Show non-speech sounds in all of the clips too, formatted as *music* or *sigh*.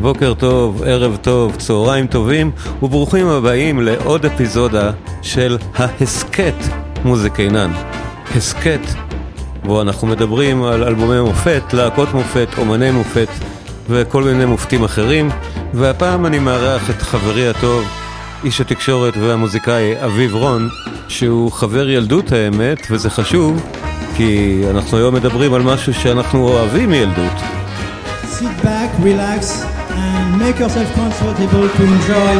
בוקר טוב, ערב טוב, צהריים טובים, וברוכים הבאים לעוד אפיזודה של ההסכת מוזיק עינן. הסכת, בו אנחנו מדברים על אלבומי מופת, להקות מופת, אומני מופת וכל מיני מופתים אחרים, והפעם אני מארח את חברי הטוב, איש התקשורת והמוזיקאי אביב רון, שהוא חבר ילדות האמת, וזה חשוב, כי אנחנו היום מדברים על משהו שאנחנו אוהבים מילדות. Sit back, relax, make yourself comfortable to enjoy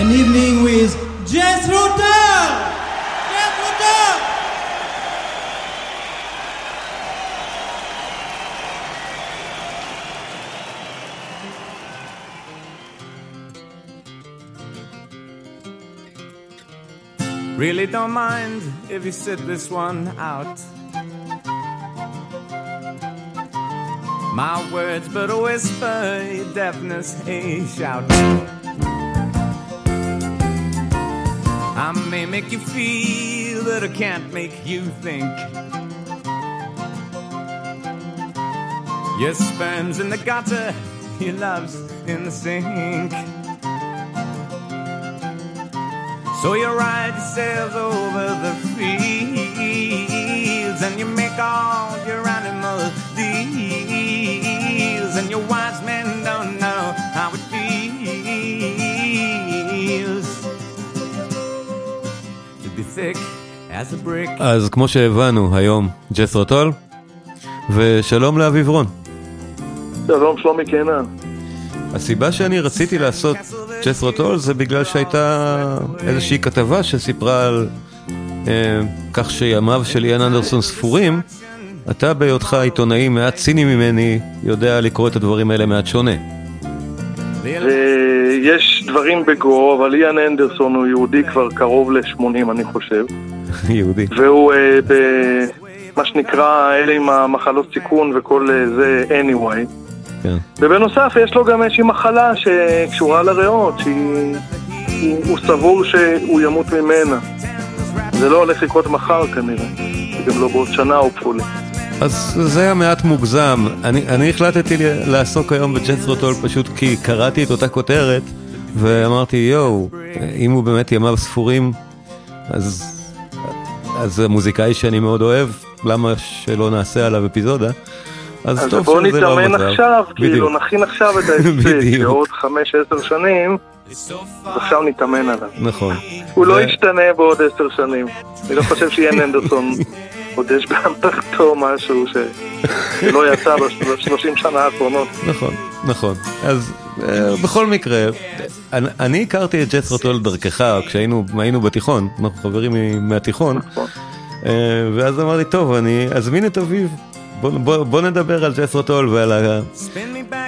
an evening with! Jethro Tull! Really don't mind if you sit this one out. My words, but a whisper, your deafness, a shout. I may make you feel that I can't make you think. Your sperm's in the gutter, your love's in the sink. So you ride yourselves over the fields and you make all your animal deals and your wise men don't know how it feels to be thick as a brick. אז כמו שהבנו היום, ג'סרו טול, ושלום לאביב רון. שלום שלומי קינן. הסיבה שאני רציתי לעשות ג'סרו טול זה בגלל שהייתה איזושהי כתבה שסיפרה על כך שימיו של איאן אנדרסון ספורים. אתה בהיותך עיתונאי מעט ציני ממני יודע לקרוא את הדברים האלה מעט שונה. ויש דברים בגו, אבל איאן אנדרסון הוא יהודי כבר קרוב ל-80 אני חושב. *laughs* יהודי. והוא אה, במה שנקרא אלה עם המחלות סיכון וכל אה, זה anyway. כן. ובנוסף יש לו גם איזושהי מחלה שקשורה לריאות, שהיא... הוא סבור שהוא ימות ממנה. זה לא הולך לקרות מחר כנראה, וגם לא בעוד שנה או פולה. אז זה היה מעט מוגזם. אני, אני החלטתי לעסוק היום בג'סרו טול פשוט כי קראתי את אותה כותרת ואמרתי יואו, אם הוא באמת ימיו ספורים, אז, אז זה מוזיקאי שאני מאוד אוהב, למה שלא נעשה עליו אפיזודה? אז, אז טוב בואו שזה לא נתאמן המצב. עכשיו, כאילו. נכין עכשיו את ההספק. *laughs* בעוד חמש עשר שנים, אז עכשיו נתאמן עליו. נכון. הוא לא ישתנה בעוד עשר שנים. אני לא חושב שיאן אנדרסון *laughs* עוד יש באמתחתו משהו שלא יצא בשלושים שנה האחרונות. נכון, נכון. אז אה, בכל מקרה, אני, הכרתי את ג'סרו טול דרכך כשהיינו היינו בתיכון, אנחנו חברים מהתיכון, נכון. אה, ואז אמרתי, טוב, אני אזמין את אביב, בוא, בוא, בוא נדבר על ג'סרו טול ועל, ה,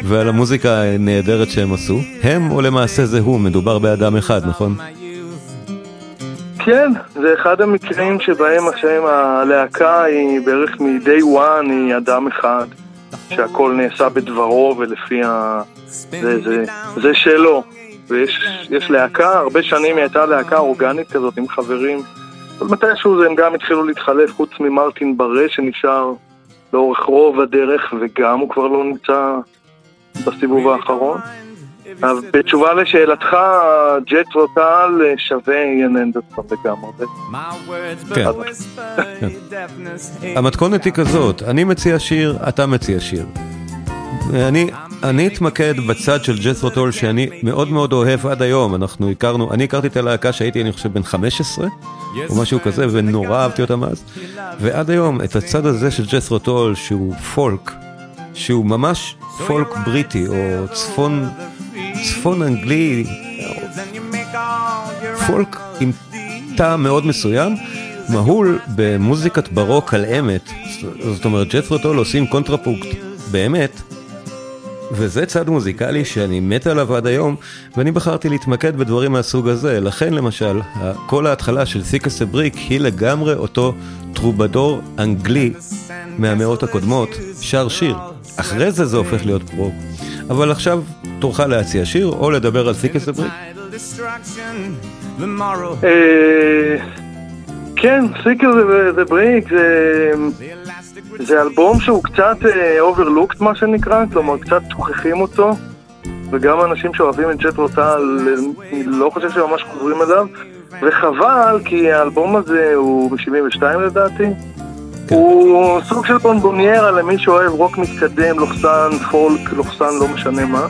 ועל המוזיקה הנהדרת שהם עשו. הם, או למעשה זה הוא, מדובר באדם אחד, נכון? כן, זה אחד המקרים שבהם השם הלהקה היא בערך מ-day one היא אדם אחד, שהכל נעשה בדברו ולפי ה... זה, זה, זה שלו. ויש יש להקה, הרבה שנים היא הייתה להקה אורגנית כזאת עם חברים. אבל מתישהו הם גם התחילו להתחלף, חוץ ממרטין ברה שנשאר לאורך רוב הדרך, וגם הוא כבר לא נמצא בסיבוב האחרון. אז בתשובה לשאלתך, ג'טרו טל שווה איאן אנדרסון לגמרי. כן. המתכונת היא כזאת, אני מציע שיר, אתה מציע שיר. אני, אני אתמקד בצד של ג'סרו טול שאני מאוד מאוד אוהב עד היום, אנחנו הכרנו, אני הכרתי את הלהקה שהייתי אני חושב בן 15 או משהו כזה ונורא אהבתי אותם אז. ועד היום את הצד הזה של ג'תרו טול שהוא פולק, שהוא ממש פולק בריטי או צפון, צפון אנגלי, פולק עם טעם מאוד מסוים, מהול במוזיקת בארוק על אמת, זאת אומרת ג'תרו טול עושים קונטרפונקט באמת וזה צד מוזיקלי שאני מת עליו עד היום, ואני בחרתי להתמקד בדברים מהסוג הזה. לכן למשל, כל ההתחלה של Thick as a Brick היא לגמרי אותו טרובדור אנגלי מהמאות הקודמות, שר שיר. אחרי זה זה הופך להיות פרוג. אבל עכשיו תורך להציע שיר, או לדבר על Thick as a Brick. אה, כן, Thick as a Brick, זה... זה אלבום שהוא קצת overlooked מה שנקרא, כלומר קצת שוכחים אותו וגם אנשים שאוהבים את ג'תרו טול, אני לא חושב שממש חוזרים אליו, וחבל, כי האלבום הזה הוא ב-72 לדעתי. כן. הוא סוג של בונבוניירה למי שאוהב רוק מתקדם, לוכסן, פולק, לוכסן, לא משנה מה.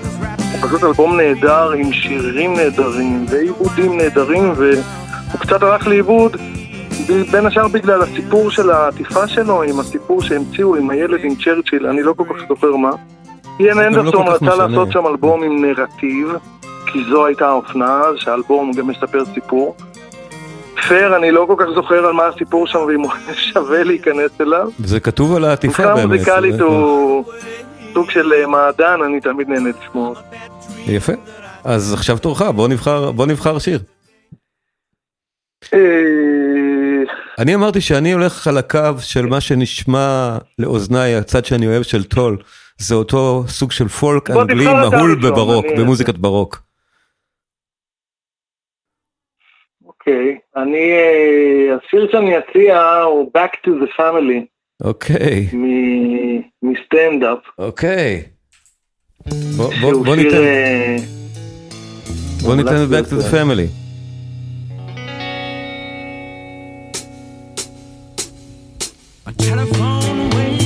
הוא פשוט אלבום נהדר עם שירים נהדרים ועיבודים נהדרים, והוא קצת הלך לאיבוד, בין השאר בגלל הסיפור של העטיפה שלו, עם הסיפור שהמציאו עם הילד עם צ'רצ'יל, אני לא כל כך זוכר מה. איין לא אנדרסון רצה לעשות שם אלבום עם נרטיב, כי זו הייתה האופנה, שהאלבום גם מספר סיפור. פייר, אני לא כל כך זוכר על מה הסיפור שם ואם הוא *laughs* שווה להיכנס אליו. זה כתוב על העטיפה באמת. מבחינה מוזיקלית הוא סוג של אה, מעדן, אני תמיד נהנה לשמוע. יפה. אז עכשיו תורך, בוא נבחר, בוא נבחר שיר. אני אמרתי שאני הולך על הקו של מה שנשמע לאוזניי, הצד שאני אוהב של טול. זה אותו סוג של פולק אנגלי מהול בברוק, במוזיקת ברוק. אוקיי, אני, אה, השיר שאני אציע הוא Back to the Family. אוקיי. מסטנדאפ. אוקיי. בוא ניתן... אה, בוא ניתן Back to the Family. משהו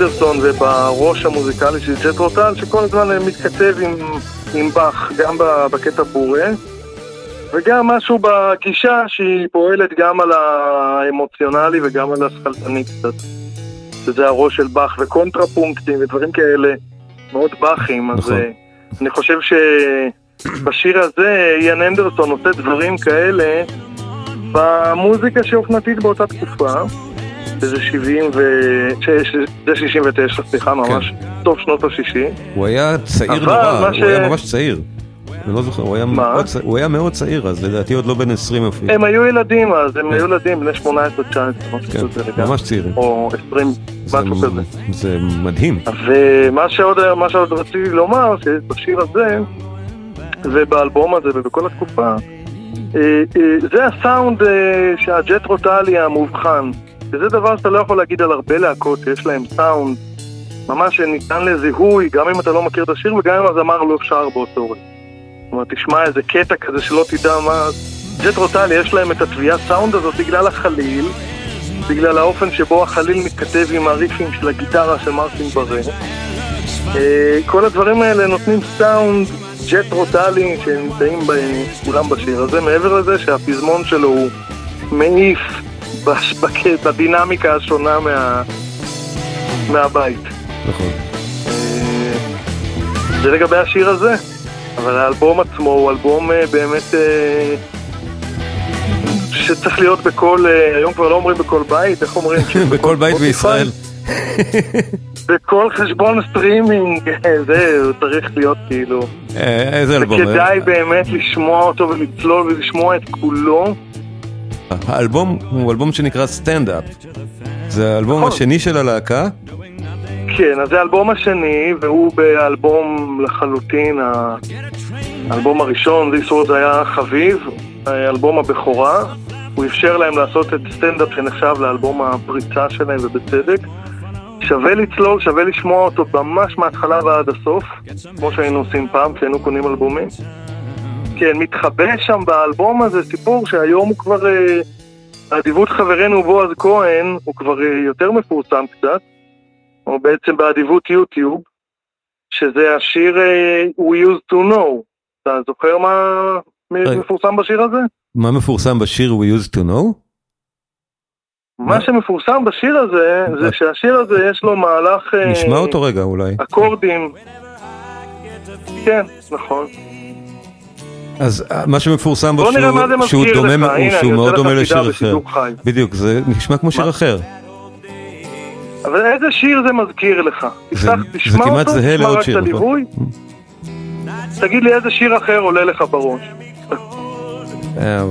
אנדרסון ובראש המוזיקלי של ג'ט רוטל שכל הזמן מתכתב עם, עם באך, גם בקטע בורה וגם משהו בגישה שהיא פועלת גם על האמוציונלי וגם על השכלתני קצת שזה הראש של באך וקונטרפונקטים ודברים כאלה מאוד באכים נכון. אז אה, אני חושב שבשיר הזה איאן אנדרסון עושה דברים כאלה במוזיקה שאופנתית באותה תקופה, שזה 70 ו... ש- ש- זה 69, סליחה, ממש סוף שנות ה-60. הוא היה צעיר נורא, הוא ש- היה ממש צעיר. אני לא זוכר, הוא היה? מאוד הוא היה מאוד צעיר אז, לדעתי עוד לא בן 20 אפילו. הם היו ילדים אז, הם היו ילדים בני 18-19, משהו כן, כזה לגמרי. ממש צעירים. או 20, זה- משהו כזה. זה מדהים. ומה שעוד, מה שעוד רציתי לומר, שבשיר הזה, ובאלבום הזה ובכל התקופה, אה, אה, זה הסאונד אה, שהג'ט רוטלי המובחן, וזה דבר שאתה לא יכול להגיד על הרבה להקות שיש להם סאונד ממש שניתן לזיהוי, גם אם אתה לא מכיר את השיר וגם אם הזמר לא שר באותו רגע. זאת אומרת, תשמע איזה קטע כזה שלא תדע מה... ג'ט רוטלי יש להם את התביעת סאונד הזאת בגלל החליל, בגלל האופן שבו החליל מתכתב עם הריפים של הגיטרה של מרטין ברר. אה, כל הדברים האלה נותנים סאונד ג'תרו טולי שנמצאים כולם בשיר הזה, מעבר לזה שהפזמון שלו הוא מעיף בדינמיקה השונה מה, מהבית. נכון. אה, זה לגבי השיר הזה, אבל האלבום עצמו הוא אלבום אה, באמת אה, שצריך להיות בכל, היום כבר לא אומרים בכל בית, איך אומרים? *laughs* בכל בית ספוטיפיי? בישראל. *laughs* בכל חשבון סטרימינג, *laughs* זה צריך להיות כאילו, איזה אלבום. וכדאי באמת לשמוע אותו ולצלול ולשמוע את כולו. האלבום הוא אלבום שנקרא Stand Up. זה האלבום נכון. השני של הלהקה. כן, אז זה האלבום השני, והוא באלבום לחלוטין, האלבום הראשון, This Was היה חביב, אלבום הבכורה. הוא אפשר להם לעשות את Stand Up שנחשב לאלבום הפריצה שלהם, ובצדק. שווה לצלול, שווה לשמוע אותו ממש מההתחלה ועד הסוף, כמו שהיינו עושים פעם כשהיינו קונים אלבומים. כן, מתחבא שם באלבום הזה סיפור שהיום הוא כבר... אה, באדיבות חברנו בועז כהן, הוא כבר אה, יותר מפורסם קצת. או בעצם באדיבות יוטיוב, שזה השיר אה, We used to know. אתה זוכר מה. מפורסם בשיר הזה? מה מפורסם בשיר We used to know? מה שמפורסם בשיר הזה, זה שהשיר הזה יש לו מהלך נשמע אותו רגע אולי. אקורדים. כן, נכון. אז אה, מה שמפורסם בו שהוא- שהוא דומה, לך. הוא- הנה, שהוא מאוד דומה לשיר אחר. בדיוק, זה נשמע כמו שיר מה? אחר. אבל איזה שיר זה מזכיר לך? זה- תפתח, תשמע כמעט אותו, זהה תשמע לעוד רק שיר, את נכון? הליווי. תגיד לי איזה שיר אחר עולה לך בראש. אה,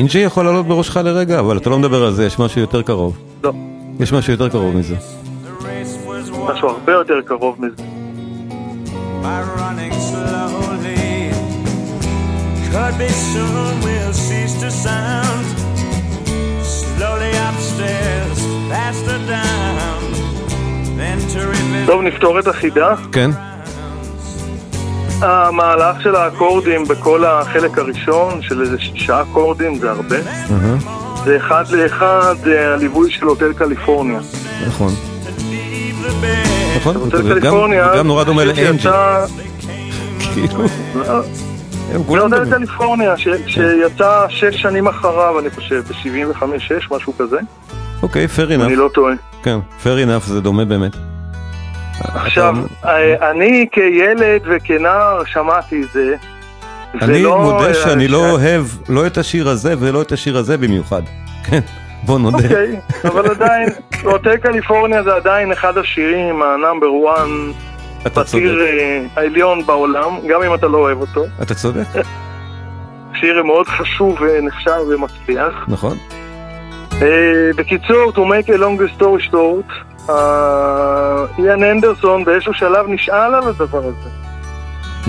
אנג'י יכול לעלות בראשך לרגע, אבל אתה לא מדבר על זה, יש משהו יותר קרוב. לא, יש משהו יותר קרוב מזה. משהו הרבה יותר קרוב מזה. Could be soon we'll cease to sound. Slowly upstairs, faster down. Then to. טוב, נפתור את החידה. כן? המהלך של האקורדים בכל החלק הראשון, של איזה שישה אקורדים, זה הרבה. זה אחד לאחד הליווי של הוטל קליפורניה. נכון. נכון? וגם- קליפורניה, וגם נורא דומה. שיצא- כאילו, הוטל דומים. קליפורניה, שיצא שש שנים אחריו, אני חושב, ב-75-6, משהו כזה, אוקיי, fair אם אני enough. לא טועה. כן, fair enough, זה דומה באמת. עכשיו, אה, אני כילד וכנער שמעתי את זה. אני מודה שאני לא אה, אוהב לא את השיר הזה ולא את השיר הזה במיוחד. *laughs* כן, בוא נודה. אוקיי, אבל עדיין, *laughs* Hotel California זה עדיין אחד השירים, ה number 1 אתה צודק. אה, העליון בעולם, גם אם אתה לא אוהב אותו. אתה צודק, *laughs* שיר מאוד חשוב ונחשב ומצליח. נכון. אה, בקיצור, to make a long story short, אה, איאן אנדרסון באיזשהו שלב נשאל על הדבר הזה.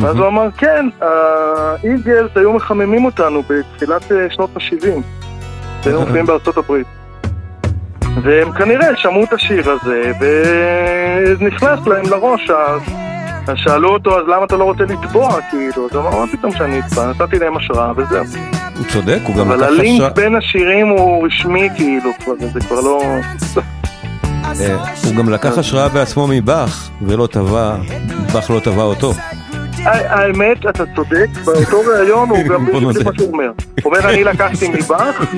ואז הוא אמר, כן, האיגלס היו מחממים אותנו בתחילת אה, שנות ה-70. שהיו מופיעים בארצות הברית. והם כנראה שמעו את השיר הזה, ונכנס להם לראש. אז אז שאלו אותו, אז למה אתה לא רוצה לתבוע, כאילו? אז הוא אמר, מה פתאום שאני אתבע? נתתי להם השראה וזהו. הוא צודק, הוא גם אבל הלינק השראה, בין השירים הוא רשמי, כאילו, זה כבר לא... אה, הוא גם לקח השראה בעצמו מבאך, ולא טבע, באך לא טבע אותו. האמת, אתה צודק, באותו ראיון הוא גם *laughs* בדיוק. מה שהוא אומר. הוא אומר, אני לקחתי מבאך,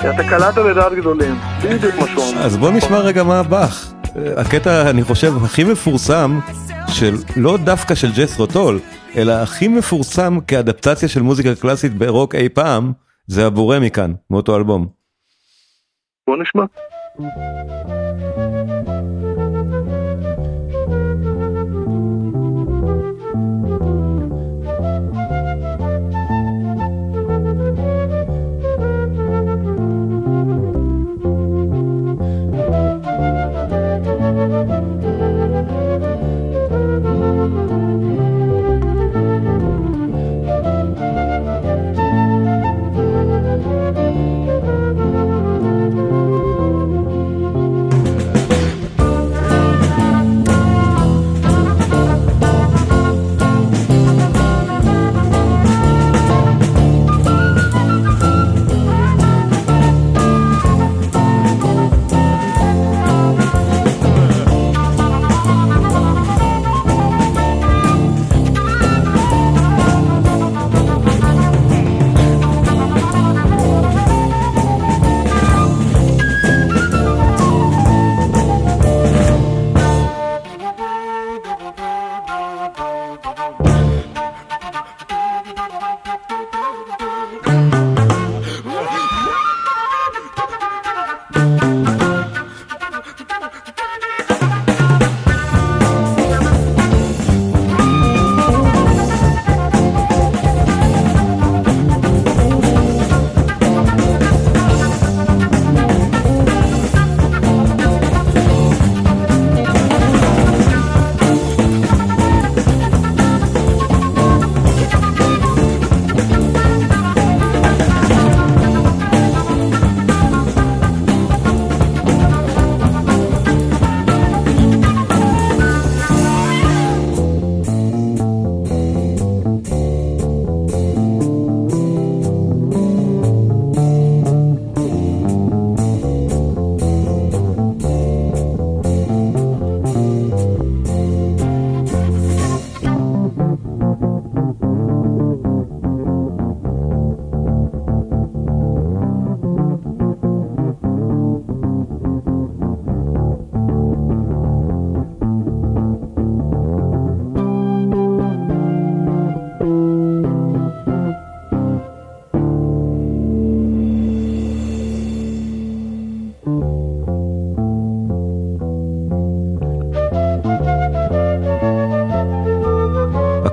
אתה קלעת לדעת גדולים. בדיוק מה שהוא אומר. אז בוא נשמע רגע מה באך. הקטע, אני חושב, הכי מפורסם, של לא דווקא של ג'ס רוטול, אלא הכי מפורסם כאדפטציה של מוזיקה קלאסית ברוק אי פעם, זה הבורא מכאן, מאותו אלבום. בוא נשמע.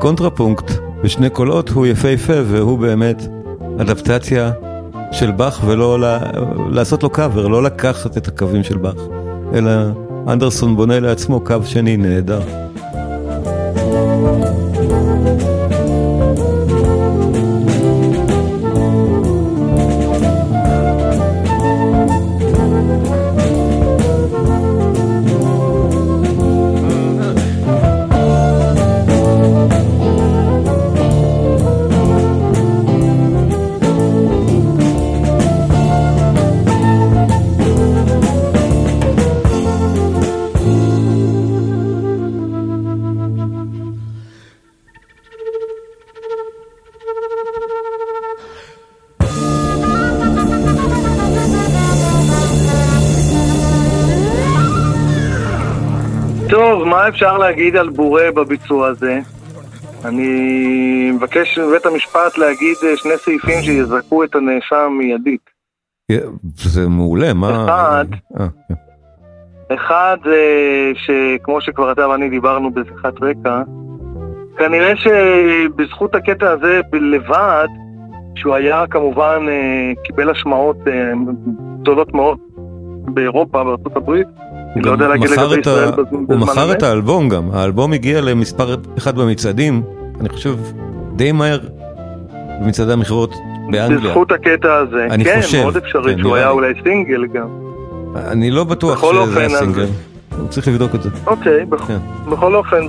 הקונטרפונקט בשני קולות הוא יפהפה והוא באמת אדפטציה של באך ולא לעשות לו קאבר, לא לקחת את הקווים של באך, אלא אנדרסון בונה לעצמו קו שני נהדר. אפשר להגיד על בורא בביצוע הזה? אני מבקש מבית המשפט להגיד אה, שני סעיפים שיזכו את הנאשם מיידית. זה מעולה, מה... אחד, אה, כן. אחד זה שכמו שכבר אתה ואני דיברנו בשיחת רקע, כנראה שבזכות הקטע הזה לבד, שהוא היה כמובן, אה, קיבל השמעות גדולות מאוד באירופה, בארצות הברית, הוא לא יודע להגיד לגבי ישראל הוא מכר את האלבום גם, האלבום הגיע למספר אחד במצעדים, אני חושב די מהר במצעדי המכירות באנגליה. בזכות הקטע הזה, אני כן, חושב, מאוד אפשרי כן, שהוא היה אולי סינגל גם. אני לא בטוח שזה היה סינגל, צריך לבדוק את זה. אוקיי, כן. בכל אופן,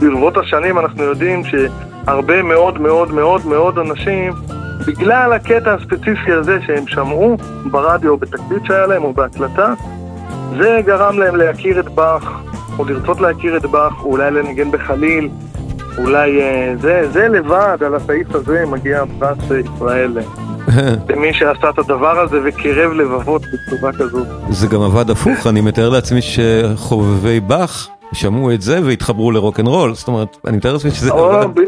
ברבות השנים אנחנו יודעים שהרבה מאוד מאוד מאוד מאוד אנשים, בגלל הקטע הספציפי הזה שהם שמעו ברדיו, בתקליט שהיה להם או בהקלטה, זה גרם להם להכיר את באך, או לרצות להכיר את באך, או אולי לנגן בחליל, אולי אה, זה, זה לבד, על הסעיף הזה מגיע פרס ישראל *laughs* למי שעשה את הדבר הזה וקירב לבבות בצורה כזאת. זה גם עבד הפוך, אני מתאר לעצמי שחובבי באך שמעו את זה והתחברו לרוקנרול, זאת אומרת, אני מתאר לעצמי שזה עבד.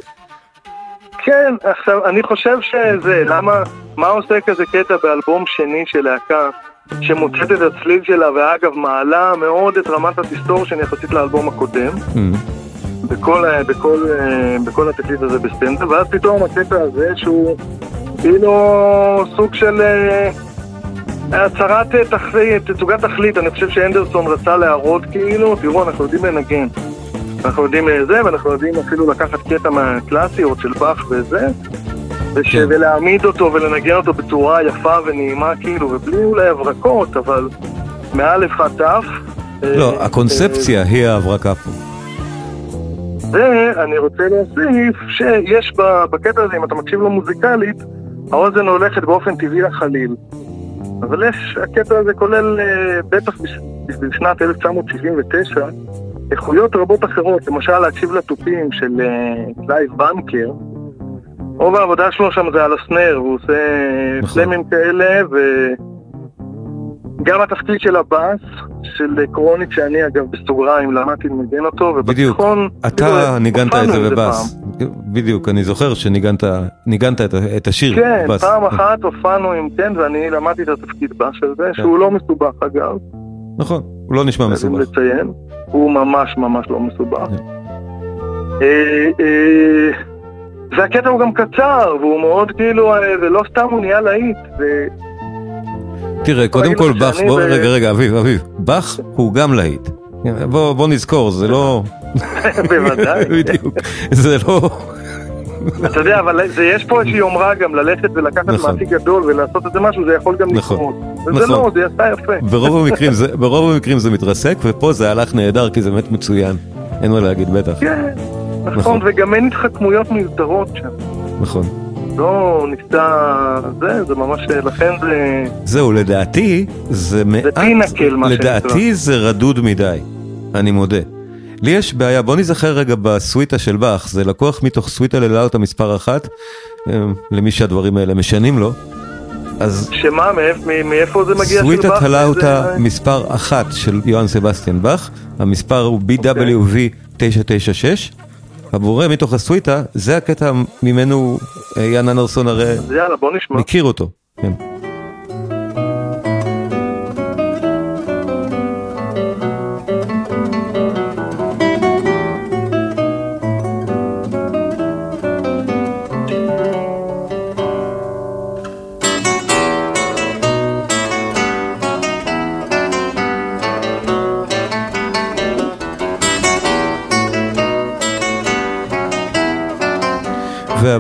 כן, עכשיו, אני חושב שזה, למה, מה עושה כזה קטע באלבום שני של להקה, שמוצאת את הצליל שלה, ואגב, מעלה מאוד את רמת ה distortion יחסית לאלבום הקודם, בכל, ה- בכל, אה, בכל התקליט הזה ב Stand Up, ואז פתאום הקטע הזה שהוא כאילו סוג של אה, הצהרת אה, תכלית, תצוגת תכלית, אני חושב שאנדרסון רצה להראות כאילו, תראו, אנחנו יודעים לנגן. אנחנו יודעים זה, ואנחנו יודעים אפילו לקחת קטע מהקלאסיות של באך וזה, וש... כן. ולהעמיד אותו ולנגן אותו בצורה יפה ונעימה כאילו, ובלי אולי הברקות, אבל מאלף עד תף. לא, אה, הקונספציה היא ההברקה פה. ואני רוצה להוסיף שיש בקטע הזה, אם אתה מקשיב לו מוזיקלית, האוזן הולכת באופן טבעי לחליל. אבל יש, הקטע הזה כולל, אה, בטח בש- בשביל שנת 1979, איכויות רבות אחרות, למשל להקשיב לתופים של אה, קלייב באנקר. רוב העבודה שלו שם זה על הסנר, והוא עושה נכון. פלמים כאלה, וגם התפקיד של הבאס, של קורניק, שאני אגב בסוגריים למדתי לנגן אותו, בדיוק, ובתיכון... אתה כאילו, ניגנת את זה בבאס. בדיוק, אני זוכר שניגנת ניגנת את השיר כן, בבאס. פעם אחת הופענו עם כן, ואני למדתי את התפקיד בא של זה, שהוא לא מסובך אגב, נכון, הוא לא נשמע מסובך. לציין, הוא ממש ממש לא מסובך. והקטע הוא גם קצר, והוא מאוד כאילו, אה, ולא סתם הוא נהיה להיט, ו- תראה, קודם כל באך, בוא, ב- רגע, רגע, אביב, אביב, באך הוא גם להיט. בוא בוא נזכור, זה לא... *laughs* בוודאי. *laughs* בדיוק, זה לא... אתה יודע, אבל זה- יש פה איזושהי יומרה גם ללכת ולקחת נכון. מעסיק גדול ולעשות את זה משהו, זה יכול גם נכון. לקרות. וזה נכון. לא, זה יצא יפה. ברוב המקרים זה, *laughs* ברוב המקרים זה מתרסק, ופה זה הלך נהדר כי זה באמת מצוין. אין מה להגיד, בטח. כן, נכון. נכון, וגם אין התחכמויות מיותרות שם. נכון. לא נקטע זה, זה ממש, לכן זה... זהו, לדעתי זה מעט... פינקל, מה לדעתי זה רדוד מדי, אני מודה. לי יש בעיה, בוא נזכר רגע בסוויטה של באך, זה לקוח מתוך סוויטה ללאוטה מספר אחת, אה, למי שהדברים האלה משנים לו. אז שמה, מאיפה זה מגיע? של סוויטת באך? הלאוטה זה- מספר אחת של יוהאן סבסטיאן באך, המספר הוא BWV 996. הבורא מתוך הסוויטה, זה הקטע ממנו אה, יאן אנרסון הרי. מכיר אותו. כן.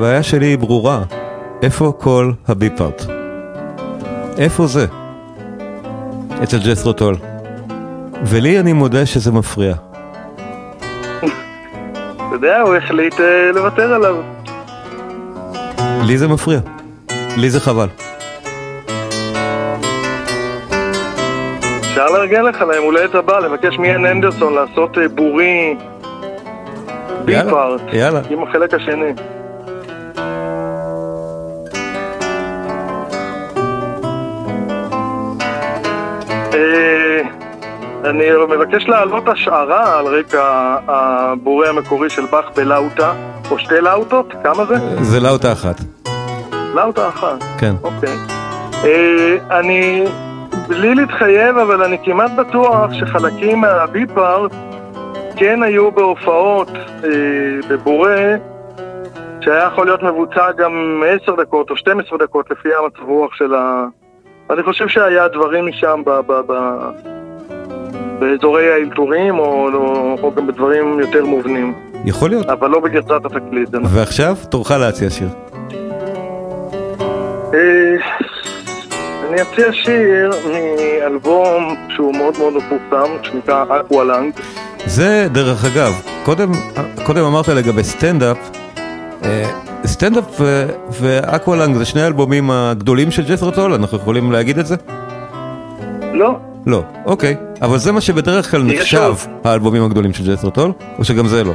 והבעיה שלי היא ברורה, איפה כל הביפארט? איפה זה? אצל ג'סרו טול. ולי אני מודה שזה מפריע. אתה יודע, הוא החליט אה, לוותר עליו. לי זה מפריע. לי זה חבל. אפשר לארגן לך ליום הולדת הבא, לבקש מיאן אנדרסון לעשות אה, בורי ביפארט. יאללה. עם החלק השני. אני מבקש להעלות השערה על רקע הבורא המקורי של באך בלאוטה, או שתי לאוטות, כמה זה? זה לאוטה אחת. לאוטה אחת. כן. אוקיי. אה, אני, בלי להתחייב, אבל אני כמעט בטוח שחלקים מהביפארט כן היו בהופעות אה, בבורה, שהיה יכול להיות מבוצע גם 10 דקות או 12 דקות לפי המצב רוח של ה... אני חושב שהיה דברים משם ב... ב, ב באזורי האלתורים או, או, או גם בדברים יותר מובנים, יכול להיות. אבל לא בגרסת התקליט. נכון. ועכשיו תורך להציע שיר. אה, אני אציע שיר מאלבום שהוא מאוד מאוד מפורסם, שנקרא Aqualung. זה דרך אגב, קודם, קודם אמרת לגבי Stand Up, אה, Stand Up ו Aqualung זה שני האלבומים הגדולים של ג'ת'רו טול, אנחנו יכולים להגיד את זה? לא, לא, אוקיי, אבל זה מה שבדרך כלל נחשב. האלבומים הגדולים של ג'ת'רו טול, או שגם זה לא?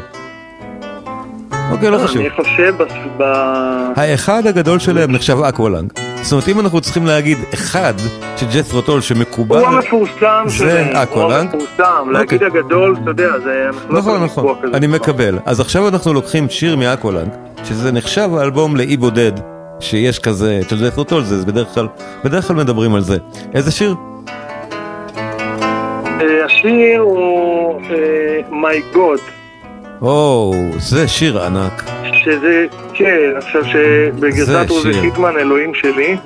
אוקיי, לא חשוב. אני חושב ב... האחד הגדול שלהם נחשב Aqualung. זאת אומרת, אם אנחנו צריכים להגיד אחד שג'ת'רו טול שמקובל... הוא המפורסם זה שלהם, הוא Aqualung? המפורסם, להגיד אוקיי. הגדול, אתה יודע, זה... לא נכון, נכון, אני. מקבל. אז עכשיו אנחנו לוקחים שיר מ Aqualung, שזה נחשב האלבום לאי בודד, שיש כזה, של ג'ת'רו טול, זה בדרך כלל, בדרך כלל מדברים על זה. איזה שיר? אה, השיר הוא אה, My God, או, זה שיר ענק. שזה, כן, עכשיו שבגרסת עוזי. חיטמן, אלוהים שלי,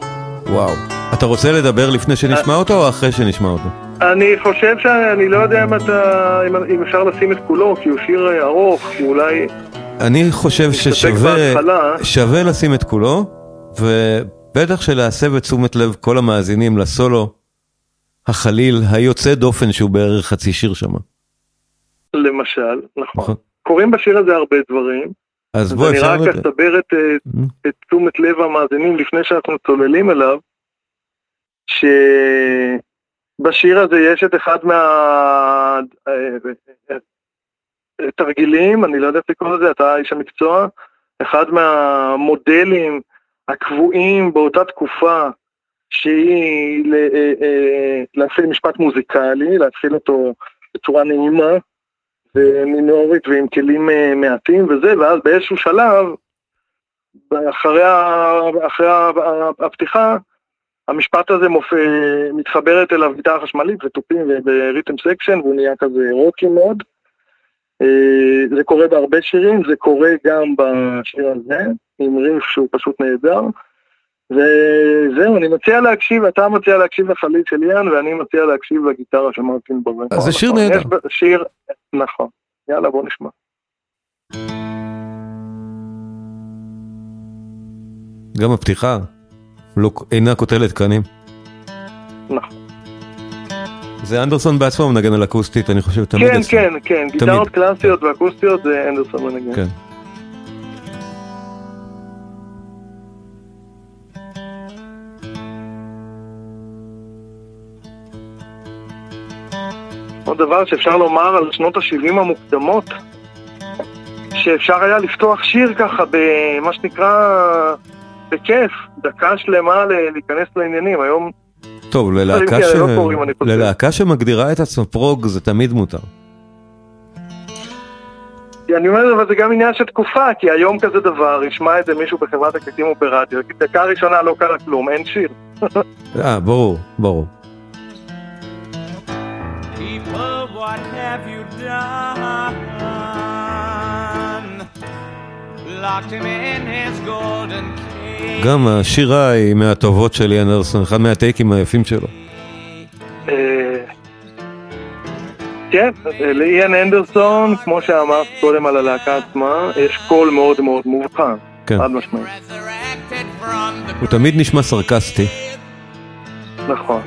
וואו. אתה רוצה לדבר לפני שנשמע אותו או אחרי שנשמע אותו? אני חושב שאני לא יודע אם אתה, אם, אם אפשר לשים את כולו, כי הוא שיר אה, ארוך, ואולי אני חושב ששווה. שווה לשים את כולו, ובטח שלהסב את תשומת לב כל המאזינים לסולו החליל היוצא דופן שהוא בערך חצי שיר שם. למשל, נכון. נכון. קורים בשיר הזה הרבה דברים, אז בוא אני אפשר... רק אסבר את, אה, את תשומת לב המאזינים לפני שאנחנו צוללים אליו, שבשיר הזה יש את אחד מה... אה, תרגילים, אני לא יודע איך לקרוא לזה, אתה איש המקצוע, אחד מהמודלים הקבועים באותה תקופה, שהיא אה, אה, להתחיל משפט מוזיקלי, להתחיל אותו בצורה נעימה ומינורית ועם כלים אה, מעטים וזה, ואז באיזשהו שלב, אחרי, אחרי הפתיחה, המשפט הזה מופ... מתחברת אליו גיטרה חשמלית ותופים ו rhythm section והוא נהיה כזה רוקי מאוד. אה, זה קורה בהרבה שירים, זה קורה גם בשיר הזה, עם ריף שהוא פשוט נהדר. וזהו, אני מציע להקשיב, אתה מציע להקשיב לחליל של איאן ואני מציע להקשיב לגיטרה של מרטין באר. אז זה שיר נכון, נהדר. שיר, נכון. יאללה, בוא נשמע. גם הפתיחה לא, אינה קוטלת קנים. נכון. זה אנדרסון בעצמו מנגן על אקוסטית, אני חושב, תמיד כן. כן, כן, גיטרות קלאסיות ואקוסטיות זה אנדרסון מנגן. כן. עוד דבר שאפשר לומר על שנות ה-70 המוקדמות, שאפשר היה לפתוח שיר ככה במה שנקרא בכיף, דקה שלמה להיכנס לעניינים. היום טוב, ללהקה, כאלה ש... לא חושב. ללהקה שמגדירה את עצמה פרוג זה תמיד מותר. אני אומר, אבל זה גם עניין של תקופה, כי היום כזה דבר, ישמע את זה מישהו בחברת תקליטים או ברדיו, דקה ראשונה לא קרה כלום, אין שיר. *laughs* אה, ברור, ברור. People, what have you done? Locked him in his golden cage. גם השירה היא מהטובות של יאן אנדרסון, אחד מהטייקים היפים שלו. אה, כן, לאיאן אנדרסון, כמו שאמרת קודם על הלהקה עצמה, יש קול מאוד מאוד מובחן, כן. חד משמעית, הוא תמיד נשמע סרקסטי. נכון.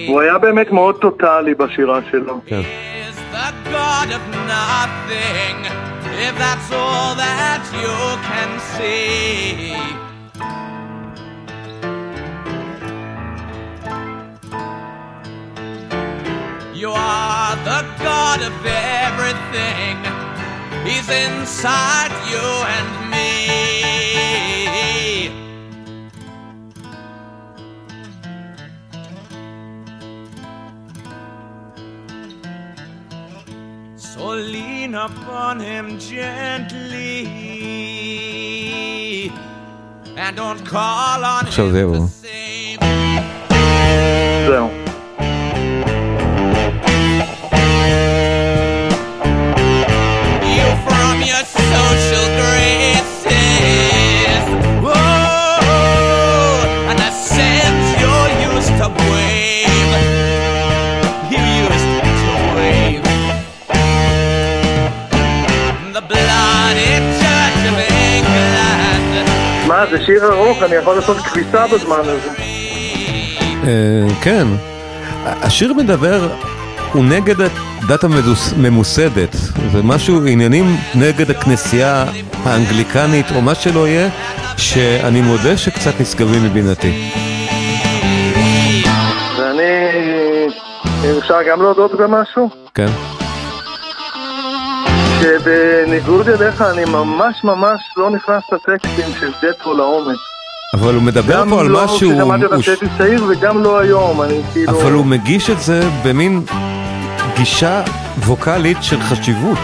from the grave. הוא היה באמת מאוד טוטאלי בשירה שלו. כן. is the God of nothing, if that's all that you can see. You are the God of everything, He's inside you and me. So lean upon him gently and don't call on him. So they will. שיר ארוך, אני יכול לעשות כביסה בזמן הזה. אה, כן. השיר מדבר, הוא נגד הדת הממוסדת. זה משהו, עניינים נגד הכנסייה האנגליקנית או מה שלא יהיה, שאני מודה שקצת נשגבים מבינתי. ואני... אם אפשר גם להודות במשהו? כן? שבניגוד אליך אני ממש ממש לא נכנס לטקסטים של ג'טרו לעומק. אבל הוא מדבר גם פה על לא משהו, כששמעתי אותם הוא- כשהייתי צעיר וגם לא היום, אני כאילו... אבל הוא מגיש את זה במין גישה ווקאלית של חשיבות.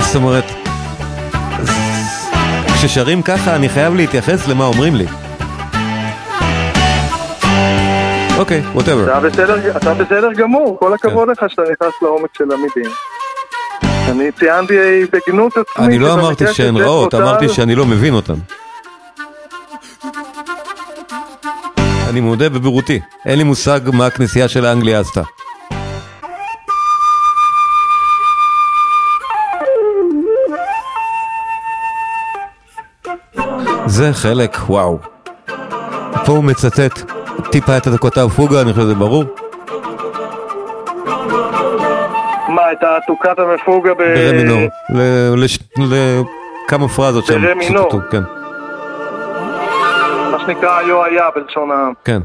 זאת אומרת, כששרים ככה אני חייב להתייחס למה אומרים לי. אוקיי, ווטאבר. אתה בסדר, אתה בסדר גמור, כל הכבוד לך שאתה נכנס לעומק של המילים. אני ציינתי בגנות עצמי. אני לא אמרתי שהן רעות, אמרתי שאני לא מבין אותן. אני מודה בבירותי, אין לי מושג מה הכנסייה של אנגליה עשתה. זה חלק, וואו. פה הוא מצטט טיפה את הכותב פוגה, אני חושב שזה ברור. מה, את התוקת המפוגה ב... ברה מינור. ל- לש- לכמה פרזות שם. ברה מינור. שצטטו, כן, מה שנקרא היו היה בלשון העם. כן.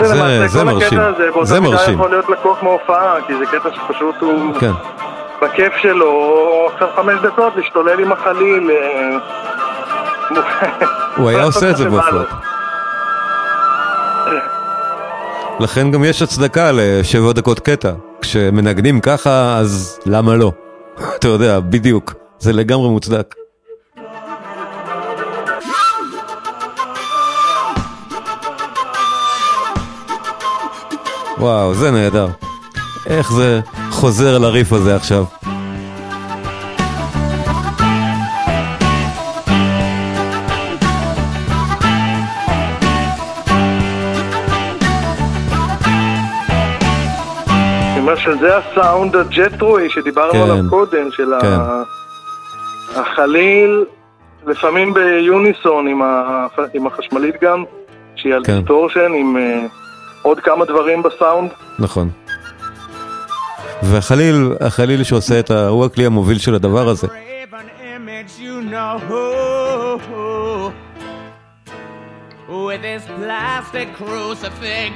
זה- זה כל מרשים. הקטע הזה באותה זה מידה מרשים. יכול להיות לקוח מהופעה, כי זה קטע שפשוט הוא כן. בכיף שלו, עכשיו חמש דקות להשתולל עם החליל. אה, הוא היה *laughs* עושה את זה. בהופעות. *laughs* לכן גם יש הצדקה לשבע דקות קטע. כשמנגנים ככה, אז למה לא? *laughs* אתה יודע, בדיוק. זה לגמרי מוצדק. וואו, זה נהדר. איך זה חוזר לריף הזה עכשיו. שזה הסאונד הג'טרואי שדיברנו כן. עליו קודם, של כן. החליל, לפעמים ביוניסון עם ה- עם החשמלית גם, שהיא על כן. distortion, עם אה, עוד כמה דברים בסאונד. נכון. והחליל, החליל שעושה את ה... הוא הכלי המוביל של הדבר הזה. With his plastic crucifix.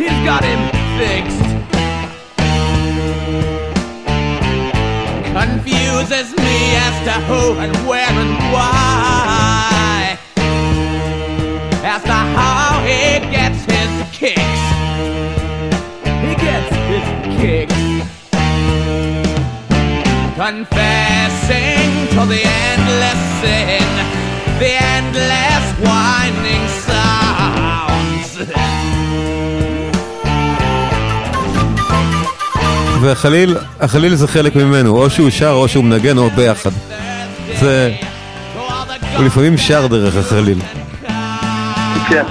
He's got him fixed. Confuses me as to who and where and why. As to how he gets his kicks. Kicks confessing to the endless sin, the endless winding sounds. והחליל, החליל זה חלק ממנו, או שהוא שר או שהוא מנגן או ביחד. זה... הוא לפעמים שר דרך החליל. כן.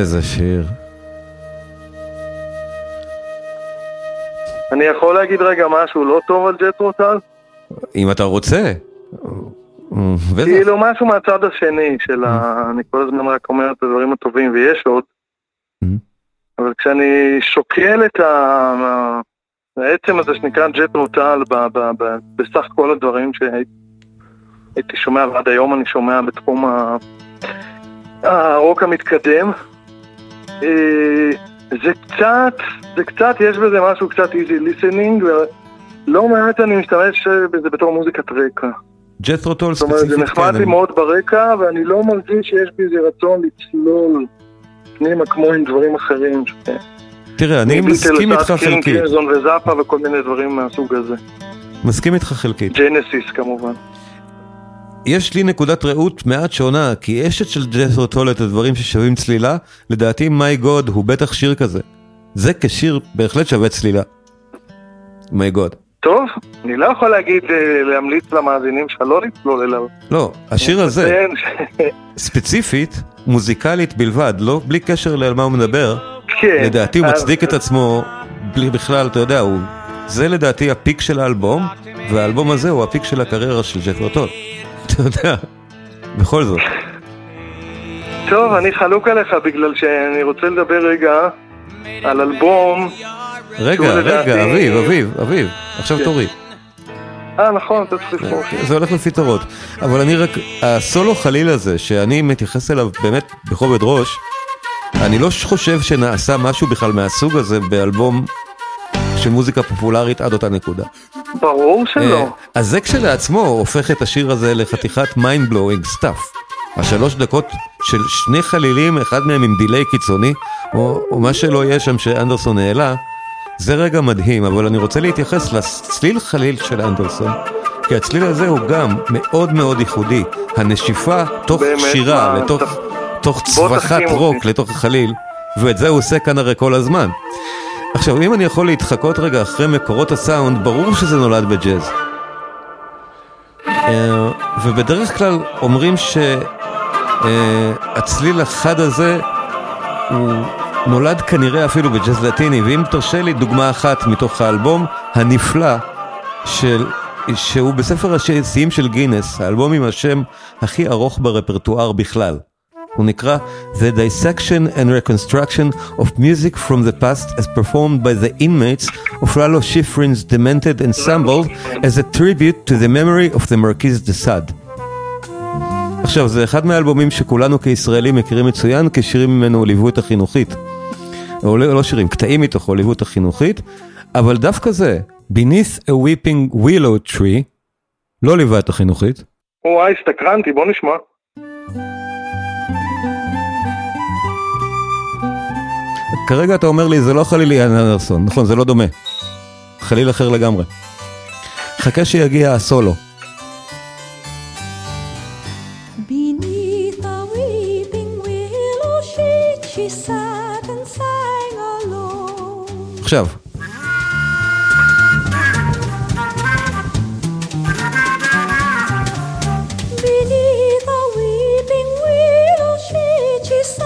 איזה שיר. אני יכול להגיד רגע משהו לא טוב על ג'טרו טל? אם אתה רוצה. כאילו משהו מהצד השני של ה... אני כל הזמן רק אומר את הדברים הטובים ויש עוד. Mhm. אבל כשאני שוקל את ה... העצם הזה שנקרא ג'טרו טל ב- ב- ב- בסך כל הדברים שהייתי שומע ועד היום אני שומע בתחום. הרוק המתקדם. אה, זה קצת, זה קצת, יש בזה משהו קצת easy listening, ולא מעט אני משתמש בזה בתור מוזיקת רקע. ג'ת'רו טול זאת אומרת, זה ספציפית, נחמד כן, לי אני- מאוד ברקע, ואני לא מרגיש שיש בי איזה רצון לצלול פנימה כמו עם דברים אחרים. תראה, אני מסכים איתך קינג חלקית. קרימזון וזאפה וכל מיני דברים מהסוג הזה. מסכים איתך חלקית. ג'נסיס כמובן. יש לי נקודת ראות מעט שונה, כי יש אצל ג'ת'רו טול את הדברים ששווים צלילה, לדעתי My God הוא בטח שיר כזה. זה כשיר בהחלט שווה צלילה. My God. טוב, אני לא יכול להגיד, אה, להמליץ למאזינים שלך לא לצלול אליו. לא, השיר הזה, ספציפית, מוזיקלית בלבד, לא בלי קשר על מה הוא מדבר, כן. לדעתי הוא אז- מצדיק את עצמו בלי בכלל, אתה יודע, הוא... זה לדעתי ה peak של האלבום, והאלבום הזה הוא הפיק של הקריירה של ג'פר טול. *laughs* אתה יודע, בכל זאת. טוב, אני חלוק עליך בגלל שאני רוצה לדבר רגע על אלבום. רגע, רגע, אביב, אביב, אביב, עכשיו כן. תורי. אה, נכון, אתה צריך לבחור. זה הולך לפי תורות. אבל אני רק, הסולו חליל הזה, שאני מתייחס אליו באמת בכובד ראש, אני לא חושב שנעשה משהו בכלל מהסוג הזה באלבום של מוזיקה פופולרית עד אותה נקודה. ברור שלא. אה, אז זה כשלעצמו הופך את השיר הזה לחתיכת mind blowing stuff. השלוש דקות של שני חלילים, אחד מהם עם דיליי קיצוני, או, או מה שלא יהיה שם שאנדרסון העלה, זה רגע מדהים, אבל אני רוצה להתייחס לצליל חליל של אנדרסון, כי הצליל הזה הוא גם מאוד מאוד ייחודי. הנשיפה תוך באמת, שירה, מה, לתוך ת- תוך צווחת רוק אותי. לתוך החליל, ואת זה הוא עושה כאן הרי כל הזמן. עכשיו, אם אני יכול להתחקות רגע אחרי מקורות הסאונד, ברור שזה נולד בג'אז. אה, ובדרך כלל אומרים שהצליל החד הזה הוא נולד כנראה אפילו בג'אז לטיני, ואם תרשה לי דוגמה אחת מתוך האלבום הנפלא של, שהוא בספר השיאים של גינס, האלבום עם השם הכי ארוך ברפרטואר בכלל. הוא נקרא The Dissection and Reconstruction of Music from the Past as performed by the inmates of Lalo Schifrin's Demented Ensemble as a tribute to the memory of the Marquis de Sade. עכשיו, זה אחד מהאלבומים שכולנו כישראלים מכירים מצוין, כי שירים ממנו ליוו את החינוכית. או לא לא שירים, קטעים מתוכו ליוו את החינוכית, אבל דווקא זה, Beneath a Weeping Willow Tree, לא ליווה את החינוכית. וואי, הסתקרנתי, בוא נשמע. כרגע אתה אומר לי, זה לא חליל יאן אנדרסון, נכון, זה לא דומה. חליל אחר לגמרי. חכה שיגיע הסולו. עכשיו,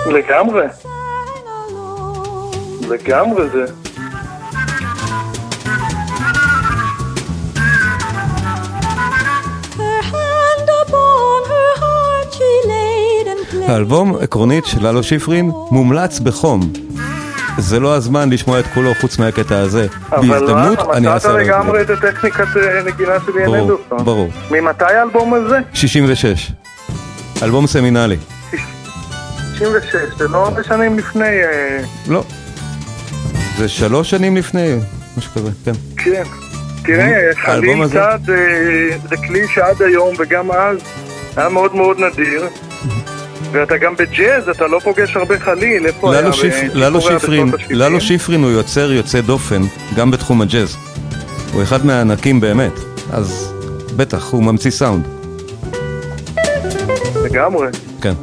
לגמרי, and played. האלבום עקרונית של ללו שיפרין מומלץ בחום. זה לא הזמן לשמוע את כולו חוץ מהקטע הזה. אבל בהזדמנות אני מצאת אעשה עליו לגמרי את הטכניקת אה, נגינה של יאן ברור. ברור. ממתי האלבום הזה? 66. אלבום סמינלי. 96, זה לא הרבה שנים לפני, אה, לא. זה שלוש שנים לפני, משהו כזה, כן. כן. תראה, חליל? צד אה, זה כלי שעד היום וגם אז היה מאוד מאוד נדיר. ואתה גם בג'אז, אתה לא פוגש הרבה חליל, איפה היה? ללו שיפרין? ללו שיפרין הוא יוצר יוצא דופן, גם בתחום הג'אז. הוא אחד מהענקים באמת, אז בטח, הוא ממציא סאונד. לגמרי. כן,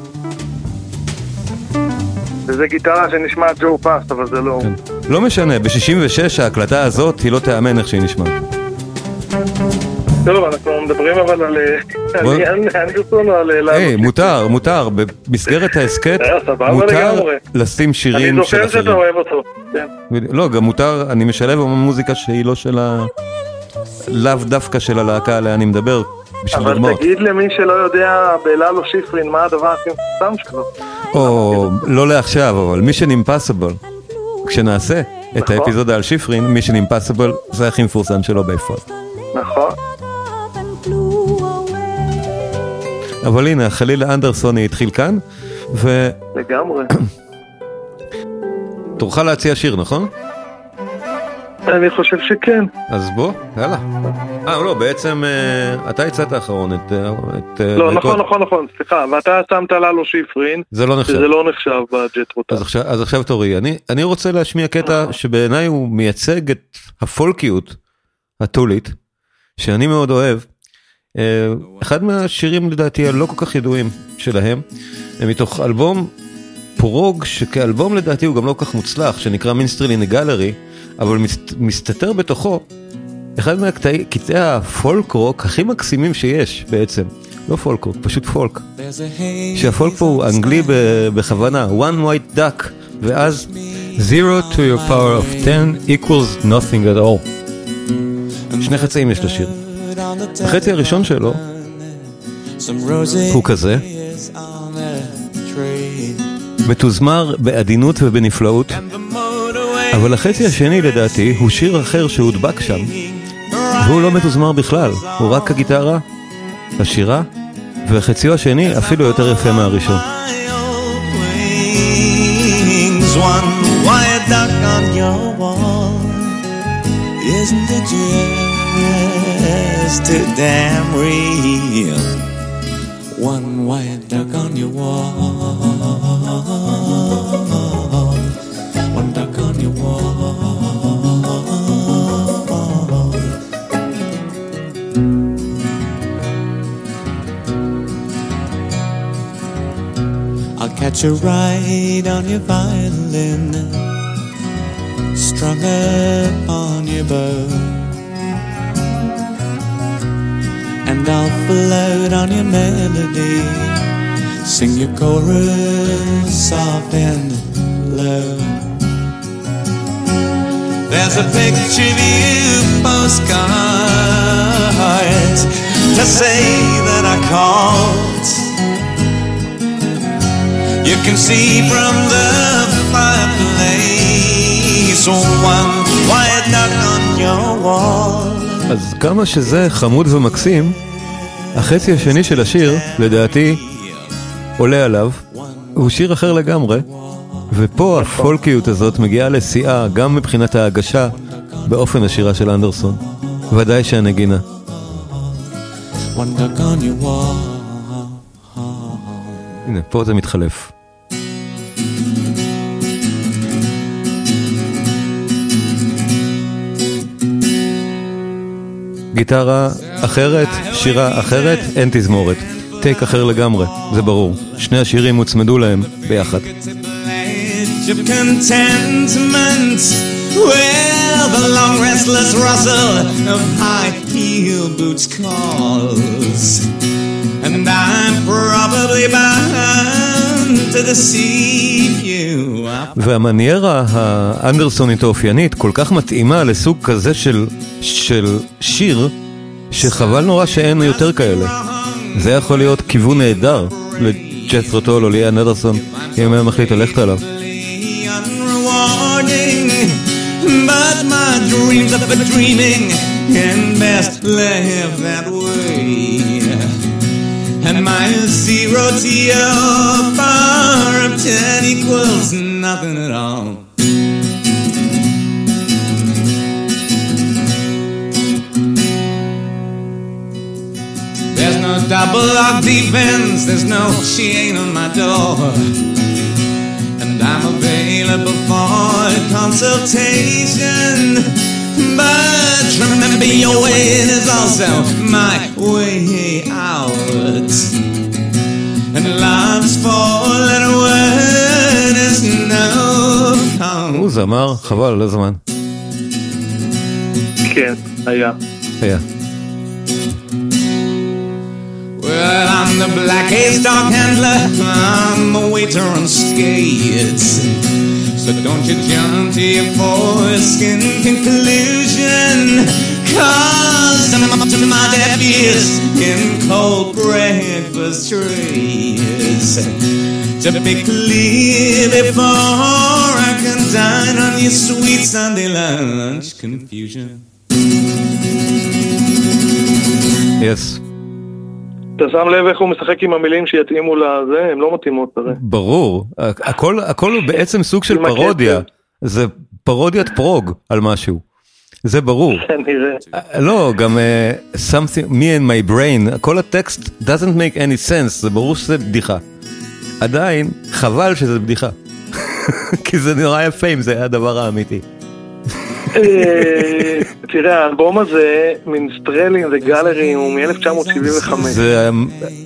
וזה גיטרה שנשמעת ג'ו פאסט, אבל זה לא... כן. לא משנה, ב-66 ההקלטה הזאת היא לא תיאמן איך שהיא נשמעת. טוב, אנחנו מדברים אבל על אה, אנדרסון או על אה, היי? מותר, מותר, במסגרת ההסכת, אה, מותר. לשים אני שירים של זוכר שאתה אחרים. אוהב אותו. כן. לא, גם מותר, אני משלב המון מוזיקה שהיא לא של ה... לאו דווקא של הלהקה עליה אני מדבר, בשביל אבל דוגמאות. תגיד למי שלא יודע בללו שיפרין מה הדבר הכי מפורסם שלו. או לא לעכשיו, אבל מישן אימפסיבול. כשנעשה את נכון. האפיזודה על שיפרין, מישן אימפסיבול זה הכי מפורסם שלו ביפר. נכון. אבל הנה, החליל האנדרסוני התחיל כאן, לגמרי. ותורך להציע שיר, נכון? אני חושב שכן. אז בוא, יאללה. אה, לא, בעצם אה, אתה הצעת האחרון את... אה, אה, לא. נכון, נכון, נכון, סליחה. ואתה שמת ללו שיפרין, זה לא נחשב. שזה לא נחשב בג'ט רוטל. אז עכשיו, אז עכשיו תורי, אני, אני רוצה להשמיע קטע שבעיניי הוא מייצג את הפולקיות הטולית, שאני מאוד אוהב. אחד מהשירים לדעתי הלא כל כך ידועים שלהם, הם מתוך אלבום פרוג, שכאלבום לדעתי הוא גם לא כל כך מוצלח, שנקרא Minstrel in the Gallery, אבל מסת, מסתתר בתוכו אחד מהקטעי הפולק רוק הכי מקסימים שיש בעצם. לא פולק רוק, פשוט פולק. שהפולק פה הוא אנגלי בכוונה, one white duck, ואז zero to the power of 10 equals nothing at all. שני חצאים יש לשיר. החצי הראשון שלו הוא כזה, מתוזמר בעדינות ובנפלאות, אבל החצי השני לדעתי הוא שיר אחר שהודבק שם, והוא לא מתוזמר בכלל, הוא רק הגיטרה, השירה, וחציו השני אפילו יותר יפה מהראשון. Isn't it just too? One white duck on your wall. I'll ride on your violin, strung upon your bow. And I'll float on your melody, sing your chorus soft and low. There's a picture of you postcards to say that I called. Can see from the fireplace one white duck on your wall. אז כמה שזה חמוד ומקסים, החצי השני של השיר, לדעתי, עולה עליו, הוא שיר אחר לגמרי, ופה הפולקיות הזאת מגיעה לשיאה גם מבחינת ההגשה באופן השירה של אנדרסון. ודאי שהנגינה. הנה, פה זה מתחלף. גיטרה אחרת, שירה אחרת, אין תזמורת. טייק אחר לגמרי, זה ברור. שני השירים הוצמדו להם ביחד. And I'm probably you. והמניירה האנדרסונית האופיינית כל כך מתאימה לסוג כזה של, של שיר, שחבל נורא שאין יותר כאלה. זה יכול להיות כיוון נהדר לג'סרו טול או ליאן אנדרסון, אם היה מחליט ללכת עליו. unrewarding. But my dreams of a dreaming can best live that way. And my zero to your power of ten equals nothing at all. There's no double lock defense, there's no she ain't on my door. And I'm available for consultation. But remember, your way in is also my way out. And love's fallen word is no count. הוא זמר, חבל על הזמן. כן, היה. היה. Well, I'm the black ace dog handler. I'm a waiter on skates. So don't you jump to your foreskin conclusion. Cause to my deaf ears in cold breakfast trays. To be clear before I can dine on your sweet Sunday lunch confusion. יס. אתה שם לב איך הוא משחק עם המילים שיתאימו לזה? הן לא מתאימות לזה. ברור, הכל, הכל הוא בעצם סוג של. פרודיה, זה פרודיית פרוג על משהו, זה ברור. *laughs* כנראה. לא, גם uh, something, me and my brain, כל הטקסט doesn't make any sense, זה ברור שזה בדיחה. עדיין, חבל שזה בדיחה. *laughs* כי זה נורא יפה אם זה היה הדבר האמיתי. אה, תראה, האלבום הזה, מינסטרלים וגלרים, הוא מ-1975. זה,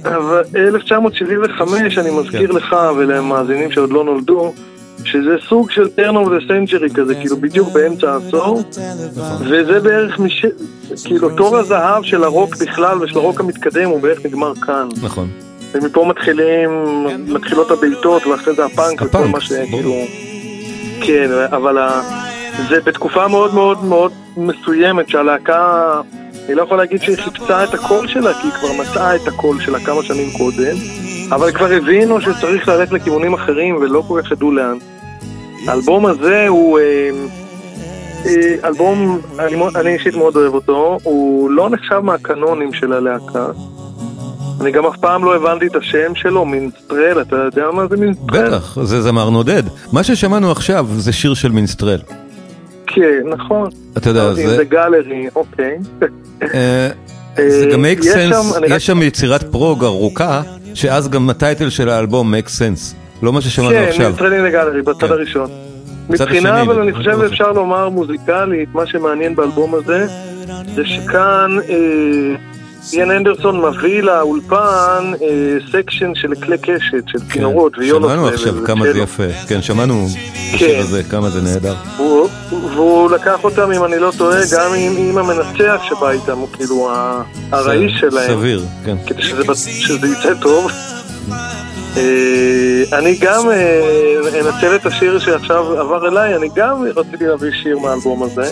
אבל 1975, אני מזכיר לך ולמאזינים שעוד לא נולדו, שזה סוג של turn of the century כזה, כאילו בדיוק באמצע העשור, וזה בערך, מש... כאילו תור הזהב של הרוק בכלל ושל הרוק המתקדם הוא בערך נגמר כאן. נכון. ומפה מתחילים, מתחילות הבעיטות ואחרי זה הפאנק וכל הפאנק, מה שכאילו... כן, אבל ה... זה בתקופה מאוד מאוד מאוד מסוימת שהלהקה, אני לא יכול להגיד שהיא חיפשה את הקול שלה, כי היא כבר מצאה את הקול שלה כמה שנים קודם, אבל כבר הבינו שצריך ללכת לכיוונים אחרים ולא כל כך ידעו לאן. האלבום הזה הוא אה, אה, אלבום, אני, אני אישית מאוד אוהב אותו, הוא לא נחשב מהקנונים של הלהקה. אני גם אף פעם לא הבנתי את השם שלו, Minstrel, אתה יודע מה זה minstrel? בטח, זה זמר נודד. מה ששמענו עכשיו זה שיר של minstrel. כן, נכון. אתה יודע, אמרתי, זה... זה Gallery, אוקיי. אה, זה גם make sense, אני רק- יש שם יצירת פרוג ארוכה, שאז גם ה title של האלבום make sense. לא מה ששמענו כן, עכשיו. Minstrel in the Gallery, בצד כן. הראשון. מבחינה, אבל אני חושב זה- אפשר לומר מוזיקלית, מה שמעניין באלבום הזה, זה שכאן אה, איאן אנדרסון מביא לאולפן אה, section של כלי קשת, של ויולות. כן. שמענו ו- עכשיו כמה זה. יפה. כן, שמענו כן. בשיר הזה כמה זה נהדר. והוא- לקח אותם, אם אני לא טועה, גם עם, המנצח שבא איתם, הוא כאילו ה- הרעיש שלהם. סביר, כן. כדי שזה, יצא טוב. אה, אני גם אה, אנצל את השיר שעכשיו עבר אליי, אני גם רציתי להביא שיר מהאלבום הזה,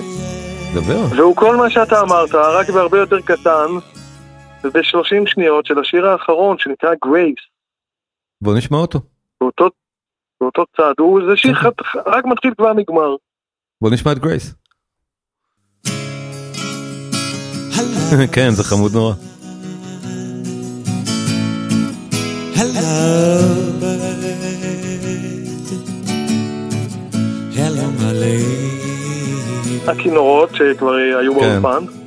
דבר. והוא כל מה שאתה אמרת, רק בהרבה יותר קטן, וב-30 שניות של השיר האחרון שנקרא גרייס, בוא נשמע אותו. באותו, באותו צד, הוא, זה שיר חד, רק מתחיל כבר נגמר. בוא נשמע את גרייס. כן, זה חמוד נורא. Hello, bird. Hello, my lady. הכינורות שכבר היו כן. באולפן.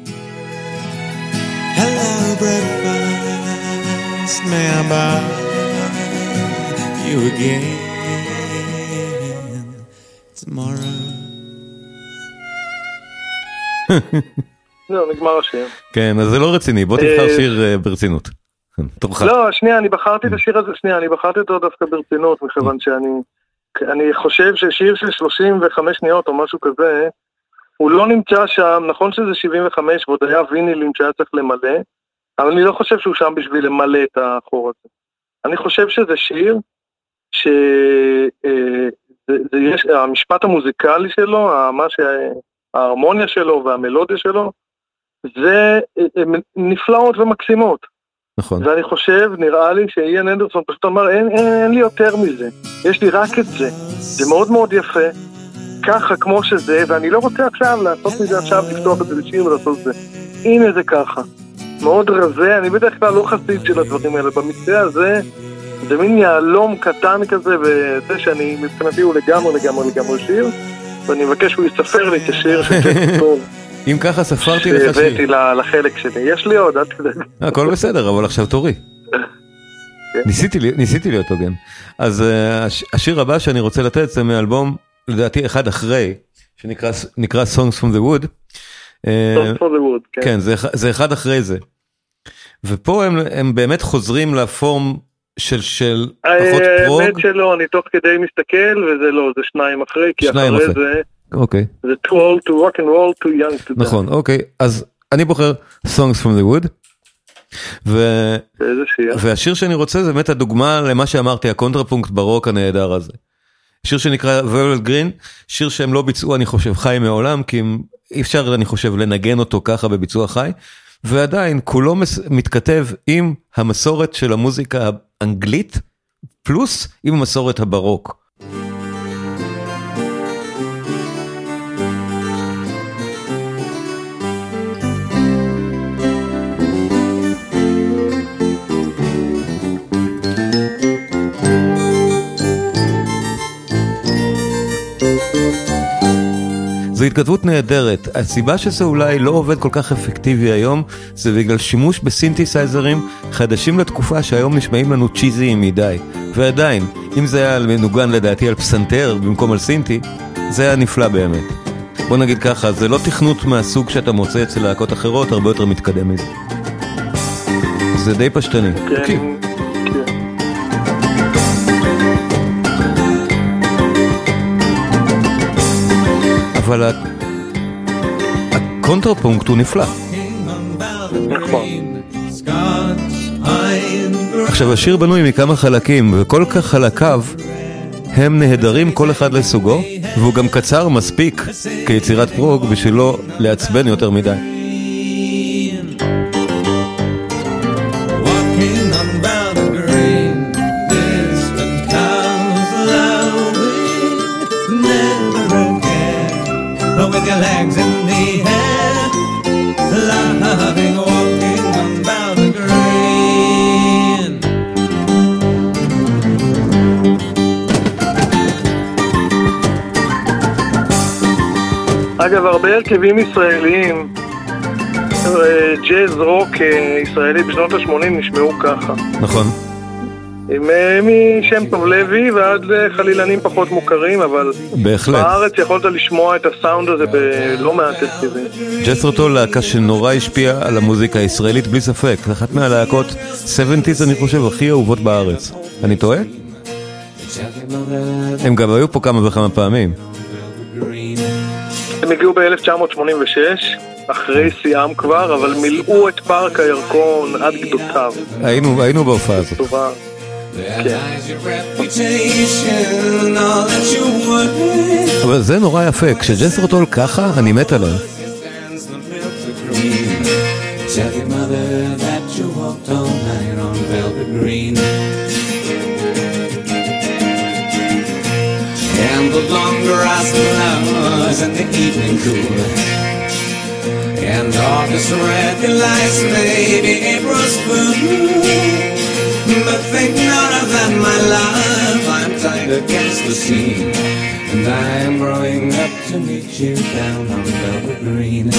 Hello, breakfast. May I buy you again tomorrow? זהו, נגמר השיר. כן, אז זה לא רציני, בוא תבחר אה, שיר אה, ברצינות. *laughs* תורך. לא, שנייה, אני בחרתי את השיר הזה, שנייה, אני בחרתי אותו דווקא ברצינות, מכיוון שאני אני חושב ששיר של 35 שניות או משהו כזה, הוא לא נמצא שם, נכון שזה 75 ועוד היה וינילים שהיה צריך למלא, אבל אני לא חושב שהוא שם בשביל למלא את החור הזה. אני חושב שזה שיר ש... אה, המוזיקלי שלו, מה שה... ההרמוניה שלו והמלודיה שלו, זה אה, אה, נפלאות ומקסימות. נכון. ואני חושב, נראה לי שאיאן אנדרסון פשוט אמר, אין, אין, אין לי יותר מזה, יש לי רק את זה. זה מאוד מאוד יפה, ככה כמו שזה, ואני לא רוצה עכשיו לעשות מזה עכשיו, לפתוח את זה לשיר ולעשות את זה. הנה זה ככה. מאוד רזה, אני בדרך כלל לא חסיד של הדברים האלה, במקרה הזה זה מין יהלום קטן כזה, וזה שאני, מבחינתי הוא לגמרי לגמרי לגמרי שיר, ואני מבקש שהוא יספר לי את השיר של *laughs* טוב, אם ככה ספרתי לך שהבאתי שיר. ל- לחלק שלי. יש לי עוד, אל תדאג. הכל בסדר, אבל עכשיו תורי. ניסיתי לי- ניסיתי להיות הוגן. אז אה, הש- השיר הבא שאני רוצה לתת זה מאלבום, לדעתי אחד אחרי, שנקרא נקרא Songs from the Wood. אה, Songs for the Wood, כן. כן, זה, זה אחד אחרי זה. ופה הם, הם באמת חוזרים לפורם של, של פחות פרוג. האמת שלא, אני תוך כדי מסתכל, וזה לא, זה שניים אחרי, כי שניים אחרי אחרי. זה, אוקיי, זה too old to rock and roll, too young to die. נכון, אוקיי. אז אני בוחר Songs from the Wood. ו... והשיר שאני רוצה זה באמת הדוגמה למה שאמרתי, הקונטרפונקט ברוק הנהדר הזה. שיר שנקרא Velvet Green, שיר שהם לא ביצעו אני חושב חי מעולם, כי הם, אי אפשר אני חושב לנגן אותו ככה בביצוע חי, ועדיין כולו מס, מתכתב עם המסורת של המוזיקה האנגלית, פלוס עם המסורת הבארוק. זו התכתבות נהדרת, הסיבה שזה אולי לא עובד כל כך אפקטיבי היום, זה בגלל שימוש בסינתסייזרים חדשים לתקופה שהיום נשמעים לנו צ'יזיים מדי. ועדיין, אם זה היה מנוגן לדעתי על פסנתר במקום על סינטי, זה היה נפלא באמת. בוא נגיד ככה, זה לא תכנות מהסוג שאתה מוצא אצל להקות אחרות, הרבה יותר מתקדם מזה. זה די פשטני. כן. אבל הקונטרפונקט הוא נפלא. נכון. עכשיו השיר בנוי מכמה חלקים, וכל חלקיו הם נהדרים כל אחד לסוגו, והוא גם קצר מספיק כיצירת פרוג בשביל לא לעצבן יותר מדי. הרבה הרכבים ישראליים, אה, ג'אז רוק אה, ישראלי בשנות ה-80 נשמעו ככה. נכון. עם אה, משם טוב לוי ועד לחלילנים פחות מוכרים, אבל בהחלט. בארץ יכולת לשמוע את הסאונד הזה בלא מעט הרכבים. ג'סרטו להקה שנורא השפיעה על המוזיקה הישראלית בלי ספק, אחת מהלהקות 70's אני חושב הכי אהובות בארץ. אני טועה? הם גם היו פה כמה וכמה פעמים. הם הגיעו ב-1986, אחרי שיאם כבר, אבל מילאו את פארק הירקון עד גדותיו. היינו, היינו בהופעה הזאת. טובה. כן. אבל זה נורא יפה, כשג'סרטול ככה, אני מת עליהם. Tell your mother that you walked all night on velvet green. And the long grass flowers in the evening cool. And August red lights, maybe April's fool. But think not of that, my love. I'm tied against the scene. And I'm growing up to meet you down on velvet green.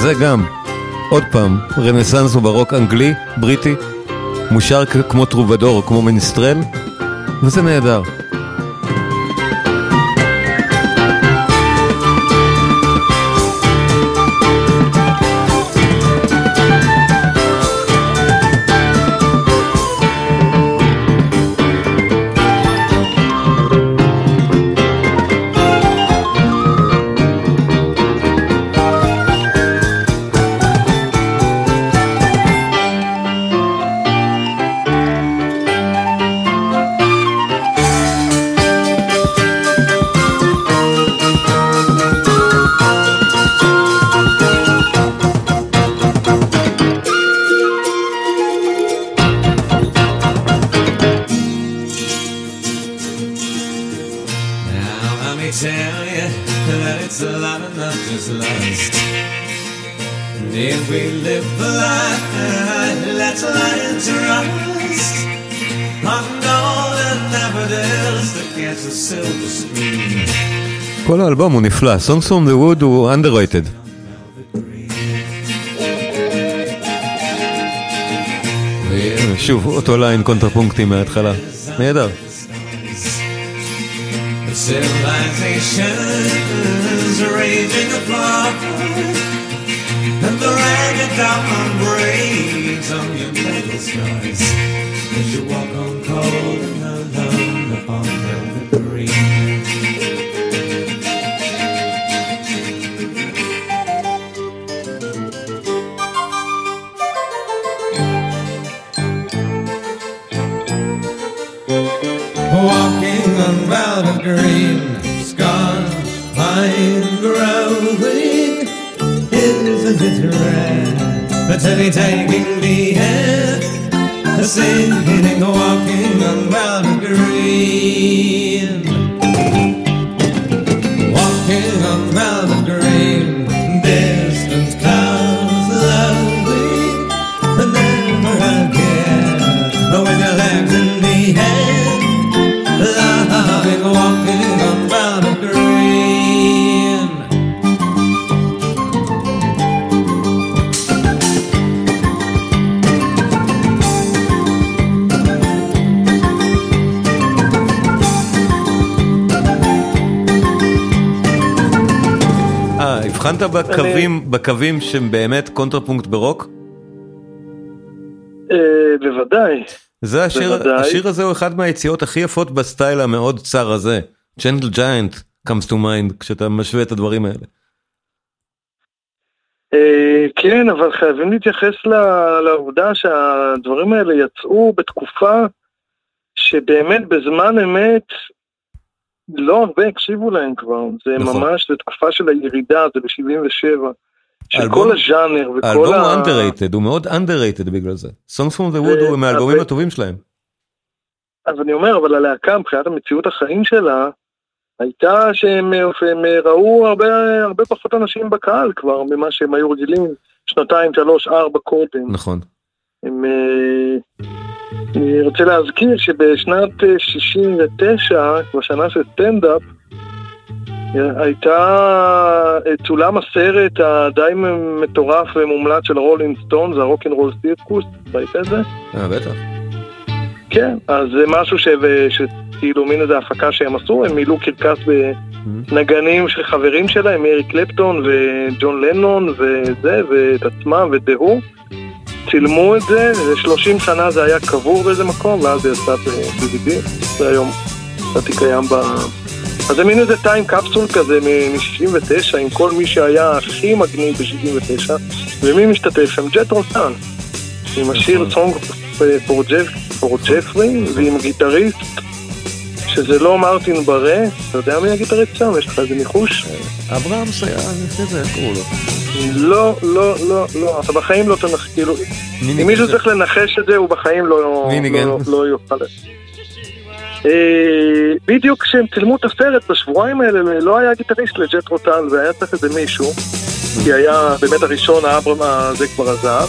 וזה גם, עוד פעם, רנסאנס וברוק אנגלי, בריטי, מושר כמו טרובדור, כמו מיניסטרל, וזה נהדר. נפלא, Songs from the Wood הוא underrated. שוב, אותו ליין קונטרפונקטי מההתחלה. נהדר. The civilization's raging apart. And the ragged diamond breaks on your metal scars. As you walk on cold and alone upon velvet velvet green, scars pine growing. Isn't it rare? But to be taking the air, singing, walking on velvet green. Walking on הבחנת בקווים, בקווים שהם באמת קונטרפונקט ברוק? אה, בוודאי. זה השיר, בוודאי. השיר הזה הוא אחד מהיציאות הכי יפות בסטייל המאוד מוזר הזה. ג'נטל ג'יינט comes to mind כשאתה משווה את הדברים האלה. אה, כן, אבל חייבים להתייחס לעובדה שהדברים האלה יצאו בתקופה שבאמת בזמן אמת לא הרבה הקשיבו להם כבר. זה נכון. ממש, זה תקופה של הירידה, זה ב-77. של האלבום- כל הז'אנר וכל האלבום ה... הוא underrated, הוא מאוד underrated בגלל זה. Songs from the Wood הוא מהאלבומים אבל- הטובים שלהם. אז אני אומר, אבל הלהקה מבחינת המציאות החיים שלה, הייתה שהם הם ראו הרבה, הרבה פחות אנשים בקהל כבר ממה שהם היו רגילים שנתיים, שלוש, ארבע קודם. נכון. הם, אה, אני רוצה להזכיר שבשנת אה, 69, בשנה של סטנדאפ, אה, הייתה, אה, צולם הסרט הדי מטורף ומומלץ של הרולינג סטון, זה rock and roll circus, ראית את זה? אה, בטח. כן, אז זה משהו ש... שכאילו מין איזה הפקה שהם עשו, הם מילאו קרקס בנגנים של חברים שלהם, אריק קלפטון וג'ון לנון וזה, ואת עצמם ו The Who. צילמו את זה, ו-30 שנה זה היה קבור באיזה מקום, ואז זה יצא ב-DVD, זה היום לדעתי קיים ב... אז זה מין איזה טיים קפסול כזה מ-69, עם כל מי שהיה הכי מגניב ב-69, ומי משתתף שם? ג'ט רוטן. עם השיר Jeff- for Jeffrey ועם גיטריסט שזה לא מרטין ברה, אתה יודע מי הגיטריסט שם? יש לך איזה ניחוש? אברהמס היה לפני זה, איך קראו לו? לא, לא, לא, לא, אתה בחיים לא תנח... כאילו, אם מישהו צריך לנחש את זה, הוא בחיים לא, ניגן? לא, לא יוכל. אה, בדיוק כשהם צילמו את הסרט בשבועיים האלה לא היה גיטריסט לג'ט רוטל והיה צריך איזה מישהו כי היה באמת הראשון האברהם הזה כבר עזב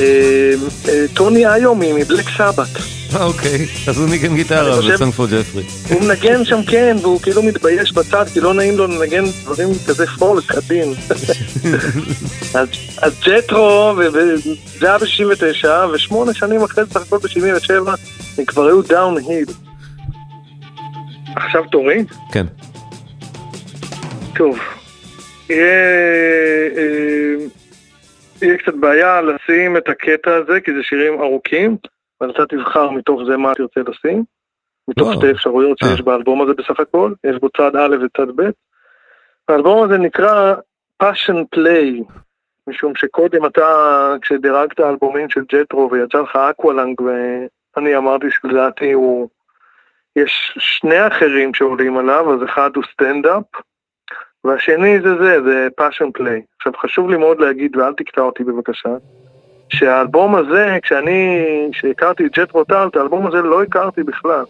אה, אה, טוני איו מבלק סבת אוקיי, אז הוא ניגן גיטרה פור ג'פרי. הוא מנגן שם כן והוא כאילו מתבייש בצד כי לא נעים לו לנגן דברים כזה פולק עדין *laughs* אז, ג'טרו וזה היה ב-69 ושמונה שנים אחרי זה סך הכל ב-77 הם כבר היו דאון היל עכשיו תורי? כן. טוב, אה, יהיה קצת בעיה לשים את הקטע הזה, כי זה שירים ארוכים, אבל אתה תבחר מתוך זה מה תרצה לשים, מתוך לא. שתי אפשרויות שיש אה. באלבום הזה בסך הכל, יש בו צד א' וצד ב'. האלבום הזה נקרא Passion Play, משום שקודם אתה, כשדירגת אלבומים של ג'תרו ויצא לך Aqualung, ואני אמרתי שלדעתי הוא... יש שני אחרים שעולים עליו, אז אחד הוא Stand Up, והשני זה זה, זה Passion Play. עכשיו חשוב לי מאוד להגיד, ואל תקטע אותי בבקשה, שהאלבום הזה, כשאני, כשהכרתי את ג'תרו טול, את האלבום הזה לא הכרתי בכלל.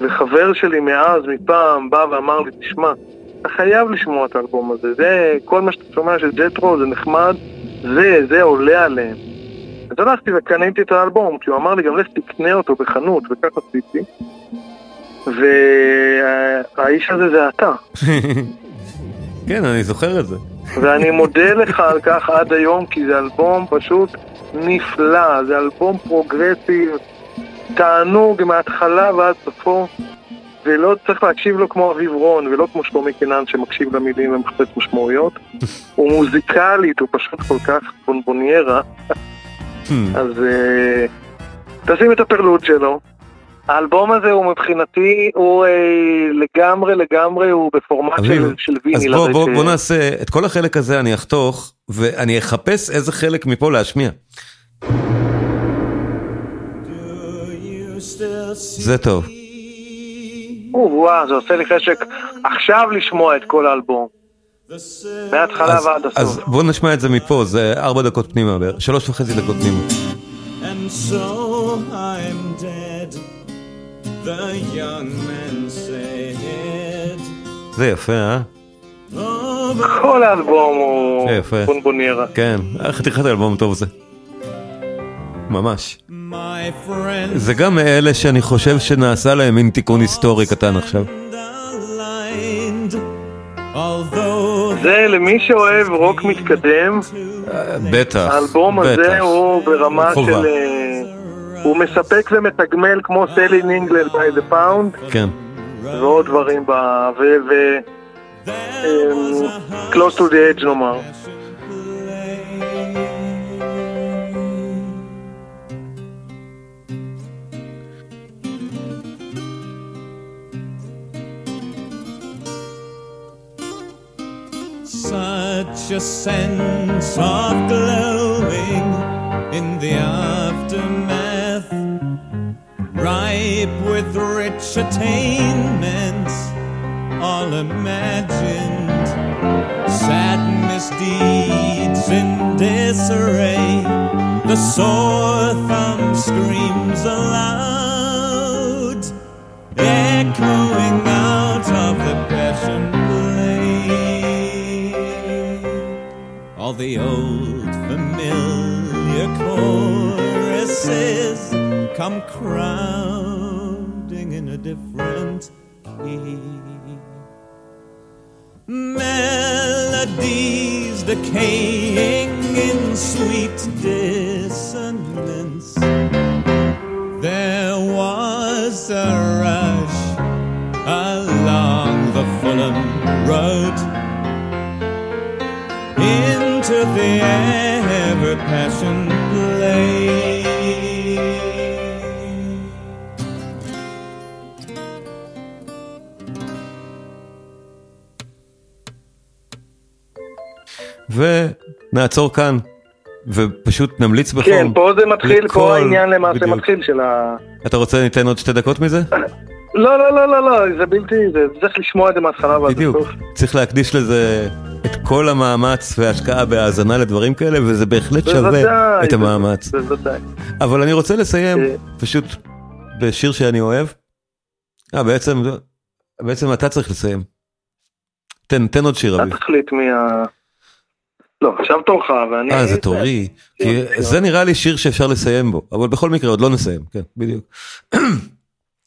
וחבר שלי מאז, מפעם, בא ואמר לי, תשמע, אתה חייב לשמוע את האלבום הזה, זה, כל מה שאתה שומע של ג'תרו זה נחמד, זה, זה עולה עליהם. אז הלכתי וקניתי את האלבום, כי הוא אמר לי, גם לך תקנה אותו בחנות, וכך עשיתי. והאיש הזה זה אתה. *laughs* כן, אני זוכר את זה. ואני מודה לך על כך עד היום, כי זה אלבום פשוט נפלא, זה אלבום progressive, תענוג מההתחלה ועד סופו, ולא צריך להקשיב לו כמו אביב רון, ולא כמו שלומי קינן שמקשיב למילים ומחפש משמעויות. *laughs* הוא מוזיקלית, הוא פשוט כל כך בונבוניירה, אז אה, תשים את הפרלוד שלו. האלבום הזה הוא מבחינתי, הוא אה, לגמרי לגמרי, הוא בפורמט אביב, של, של אז ויניל. בוא, בוא, ש- בוא נעשה, את כל החלק הזה אני אחתוך, ואני אחפש איזה חלק מפה להשמיע. זה טוב. או, וואו, זה עושה לי חשק עכשיו לשמוע את כל האלבום. מההתחלה אז, ועד אז הסוף. בוא נשמע את זה מפה, זה ארבע דקות פנימה, שלוש וחצי דקות פנימה. And so I'm dead, the young man said. זה יפה, אה? כל האלבום הוא יפה. בונבוניירה. כן, חתיכת אלבום טוב זה. ממש. My friend זה גם מאלה שאני חושב שנעשה להם מין תיקון היסטורי קטן עכשיו. זה למי שאוהב רוק מתקדם, אה, בטח, האלבום בטח. הזה הוא ברמה. של... אה, הוא מספק ומתגמל כמו סלין אינגלד by the pound כן. ועוד דברים ב... ו... ו... אמ, Close to the edge נאמר. Such a sense of glowing in the aftermath, with rich attainments, all imagined, sad misdeeds in disarray. The sore thumb screams aloud, echoing out of the passion play. All the old familiar choruses come a different key. Melodies decaying in sweet dissonance. There was a rush along the Fulham Road into the ever passion ונעצור כאן, ופשוט נמליץ בחום. כן, פה זה מתחיל, לכל- פה העניין למעשה בדיוק. מתחיל של ה... אתה רוצה ניתן עוד שתי דקות מזה? *laughs* לא, לא, לא, לא, לא, זה בלתי, זה צריך לשמוע את זה מההתחלה ועד בדיוק. הסוף. צריך להקדיש לזה את כל המאמץ וההשקעה בהאזנה לדברים כאלה, וזה בהחלט שווה את המאמץ. בוודאי. אבל אני רוצה לסיים אה. פשוט בשיר שאני אוהב. אה, בעצם, בעצם אתה צריך לסיים. תן, תן עוד שיר, אביב. אתה תחליט מי ה... לא, עכשיו תורך, ואני... אה, זה תורי. כי. זה נראה לי שיר שאפשר לסיים בו, אבל בכל מקרה עוד לא נסיים, כן, בדיוק. *clears throat*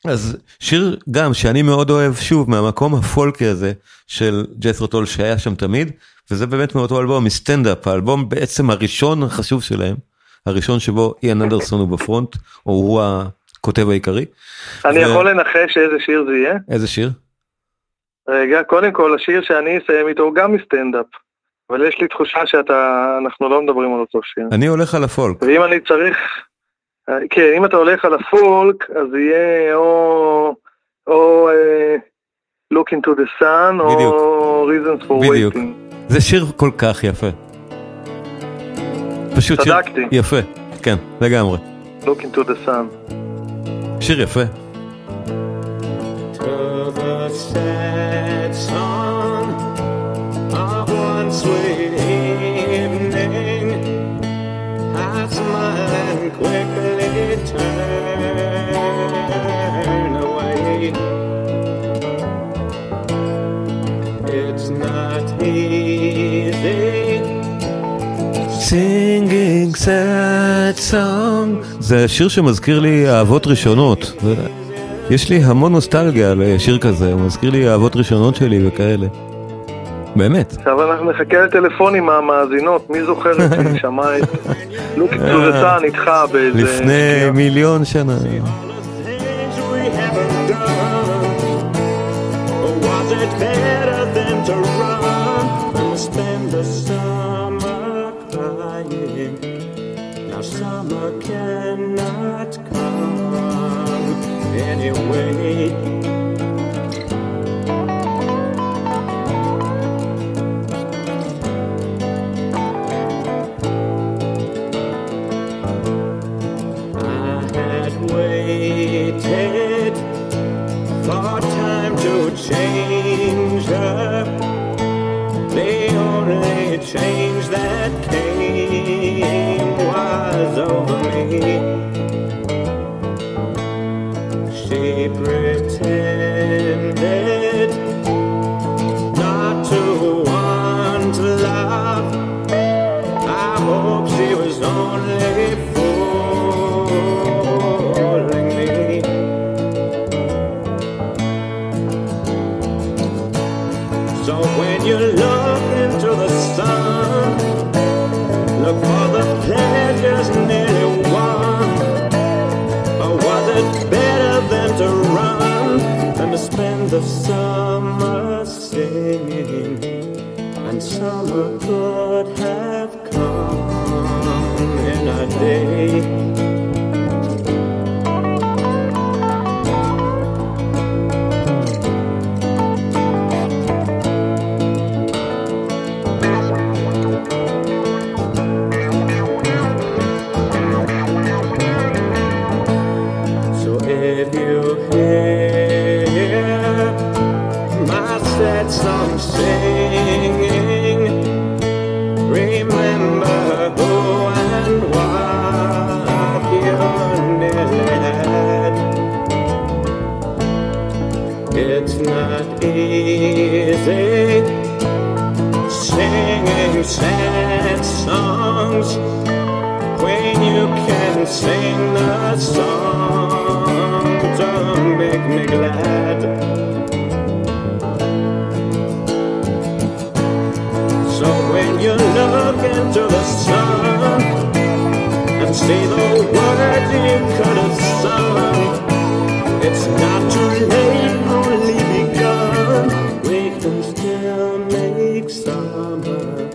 אז שיר גם שאני מאוד אוהב, שוב, מהמקום הפולקי הזה של ג'ת'רו טול שהיה שם תמיד, וזה באמת מאותו אלבום, מסטנדאפ, האלבום בעצם הראשון החשוב שלהם, הראשון שבו איאן אנדרסון הוא בפרונט, או הוא הכותב העיקרי. אני יכול לנחש איזה שיר זה יהיה? איזה שיר? רגע, קודם כל, השיר שאני אסיים איתו הוא גם מסטנדאפ. אבל יש לי תחושה שאתה... אנחנו לא מדברים על אותו שיר. אני הולך על הפולק. ואם אני צריך... אה, כן, אם אתה הולך על הפולק, אז יהיה או... או... אה, Look into the sun, בדיוק. או Reasons for בדיוק. waiting. זה שיר כל כך יפה. פשוט שיר צדקתי. יפה, כן, לגמרי. Look into the sun. שיר יפה. to the sad quickly turn away. It's not easy. singing sad song. זה שיר שמזכיר לי אהבות ראשונות. יש לי המון נוסטלגיה לשיר כזה, הוא מזכיר לי אהבות ראשונות שלי וכאלה. באמת. עכשיו אנחנו נחכה לטלפונים מהמאזינות, מי זוכר את שמע את *laughs* the sun איתך באיזה... לפני מיליון שנה. Change So when you look into the sun, look for the pleasures nearly won. Or was it better than to run than to spend the summer singing? And summer could have come in a day. Glad. So when you look into the sun and see the words you could have sung, it's not too late, only begun. Still summer.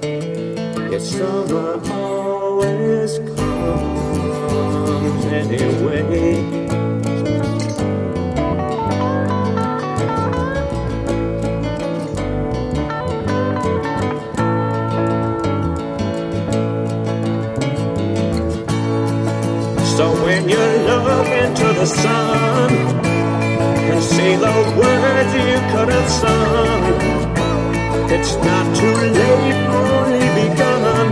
Yes, summer look into the sun and see the words you could have sung, it's not too late, only begun.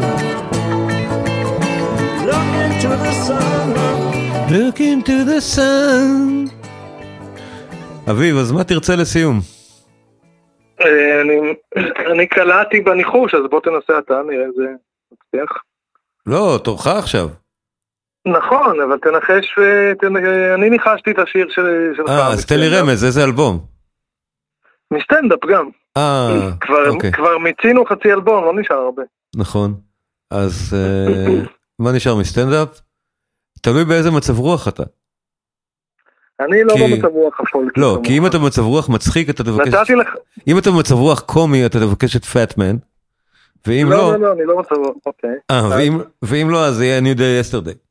Look into the sun. Look into the sun. אביב, אז מה תרצה לסיום? אה, אני- אני קלעתי בניחוש, אז בוא תנסה אתה, נראה איזה מצליח. לא, תורך עכשיו. נכון, אבל תנחש, תנ- אני ניחשתי את השיר של- שלך. אה, אז תן לי. רמז, איזה אלבום? מסטנדאפ גם. אה, אוקיי, כבר מיצינו חצי אלבום, לא נשאר הרבה. נכון. אז אה, מה נשאר מסטנדאפ? תלוי באיזה מצב רוח אתה. אני לא במצב רוח הפולקי. לא. כי אם אתה במצב רוח מצחיק אתה תבקש, נתתי לך... אם אתה במצב רוח קומי אתה תבקש את Fat Man, ואם לא, לא, לא, לא, אני לא במצב רוח, אוקיי. אה, ואם- לא אז יהיה New Day Yesterday.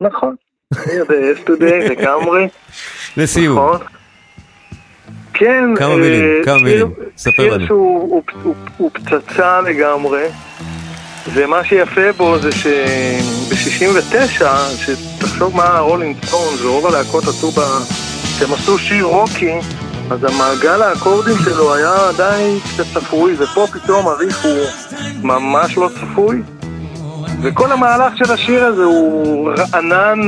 נכון. yesterday לגמרי. לסיום, נכון. כן. כמה אה, מילים, כמה שיר- מילים, ספר שיר לנו. הוא- פצצה לגמרי, ומה שיפה בו זה שב-69, שתחשוב מה הרולינג סטונס ורוב הלהקות עשו ב... כשהם עשו שיר רוקי, אז המעגל האקורדים שלו היה עדיין קצת צפוי, ופה פתאום הריף הוא ממש לא צפוי, וכל המהלך של השיר הזה הוא רענן,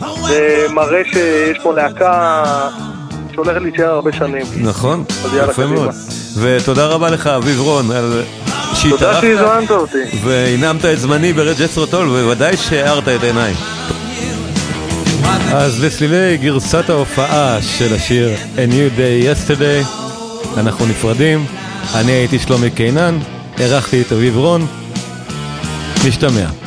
ומראה שיש פה להקה שהולכת להישאר הרבה שנים. נכון, יפה. מאוד. ותודה רבה לך אביב רון על תודה שהתארחת שהזמנת אותי. והנעמת את זמני ברד ג'סרוטול ובוודאי שהארת את עיניי. אז לצלילי גרסת ההופעה של השיר A New Day Yesterday אנחנו נפרדים, אני הייתי שלומי קינן, אירחתי את אביב רון, Nicht mehr.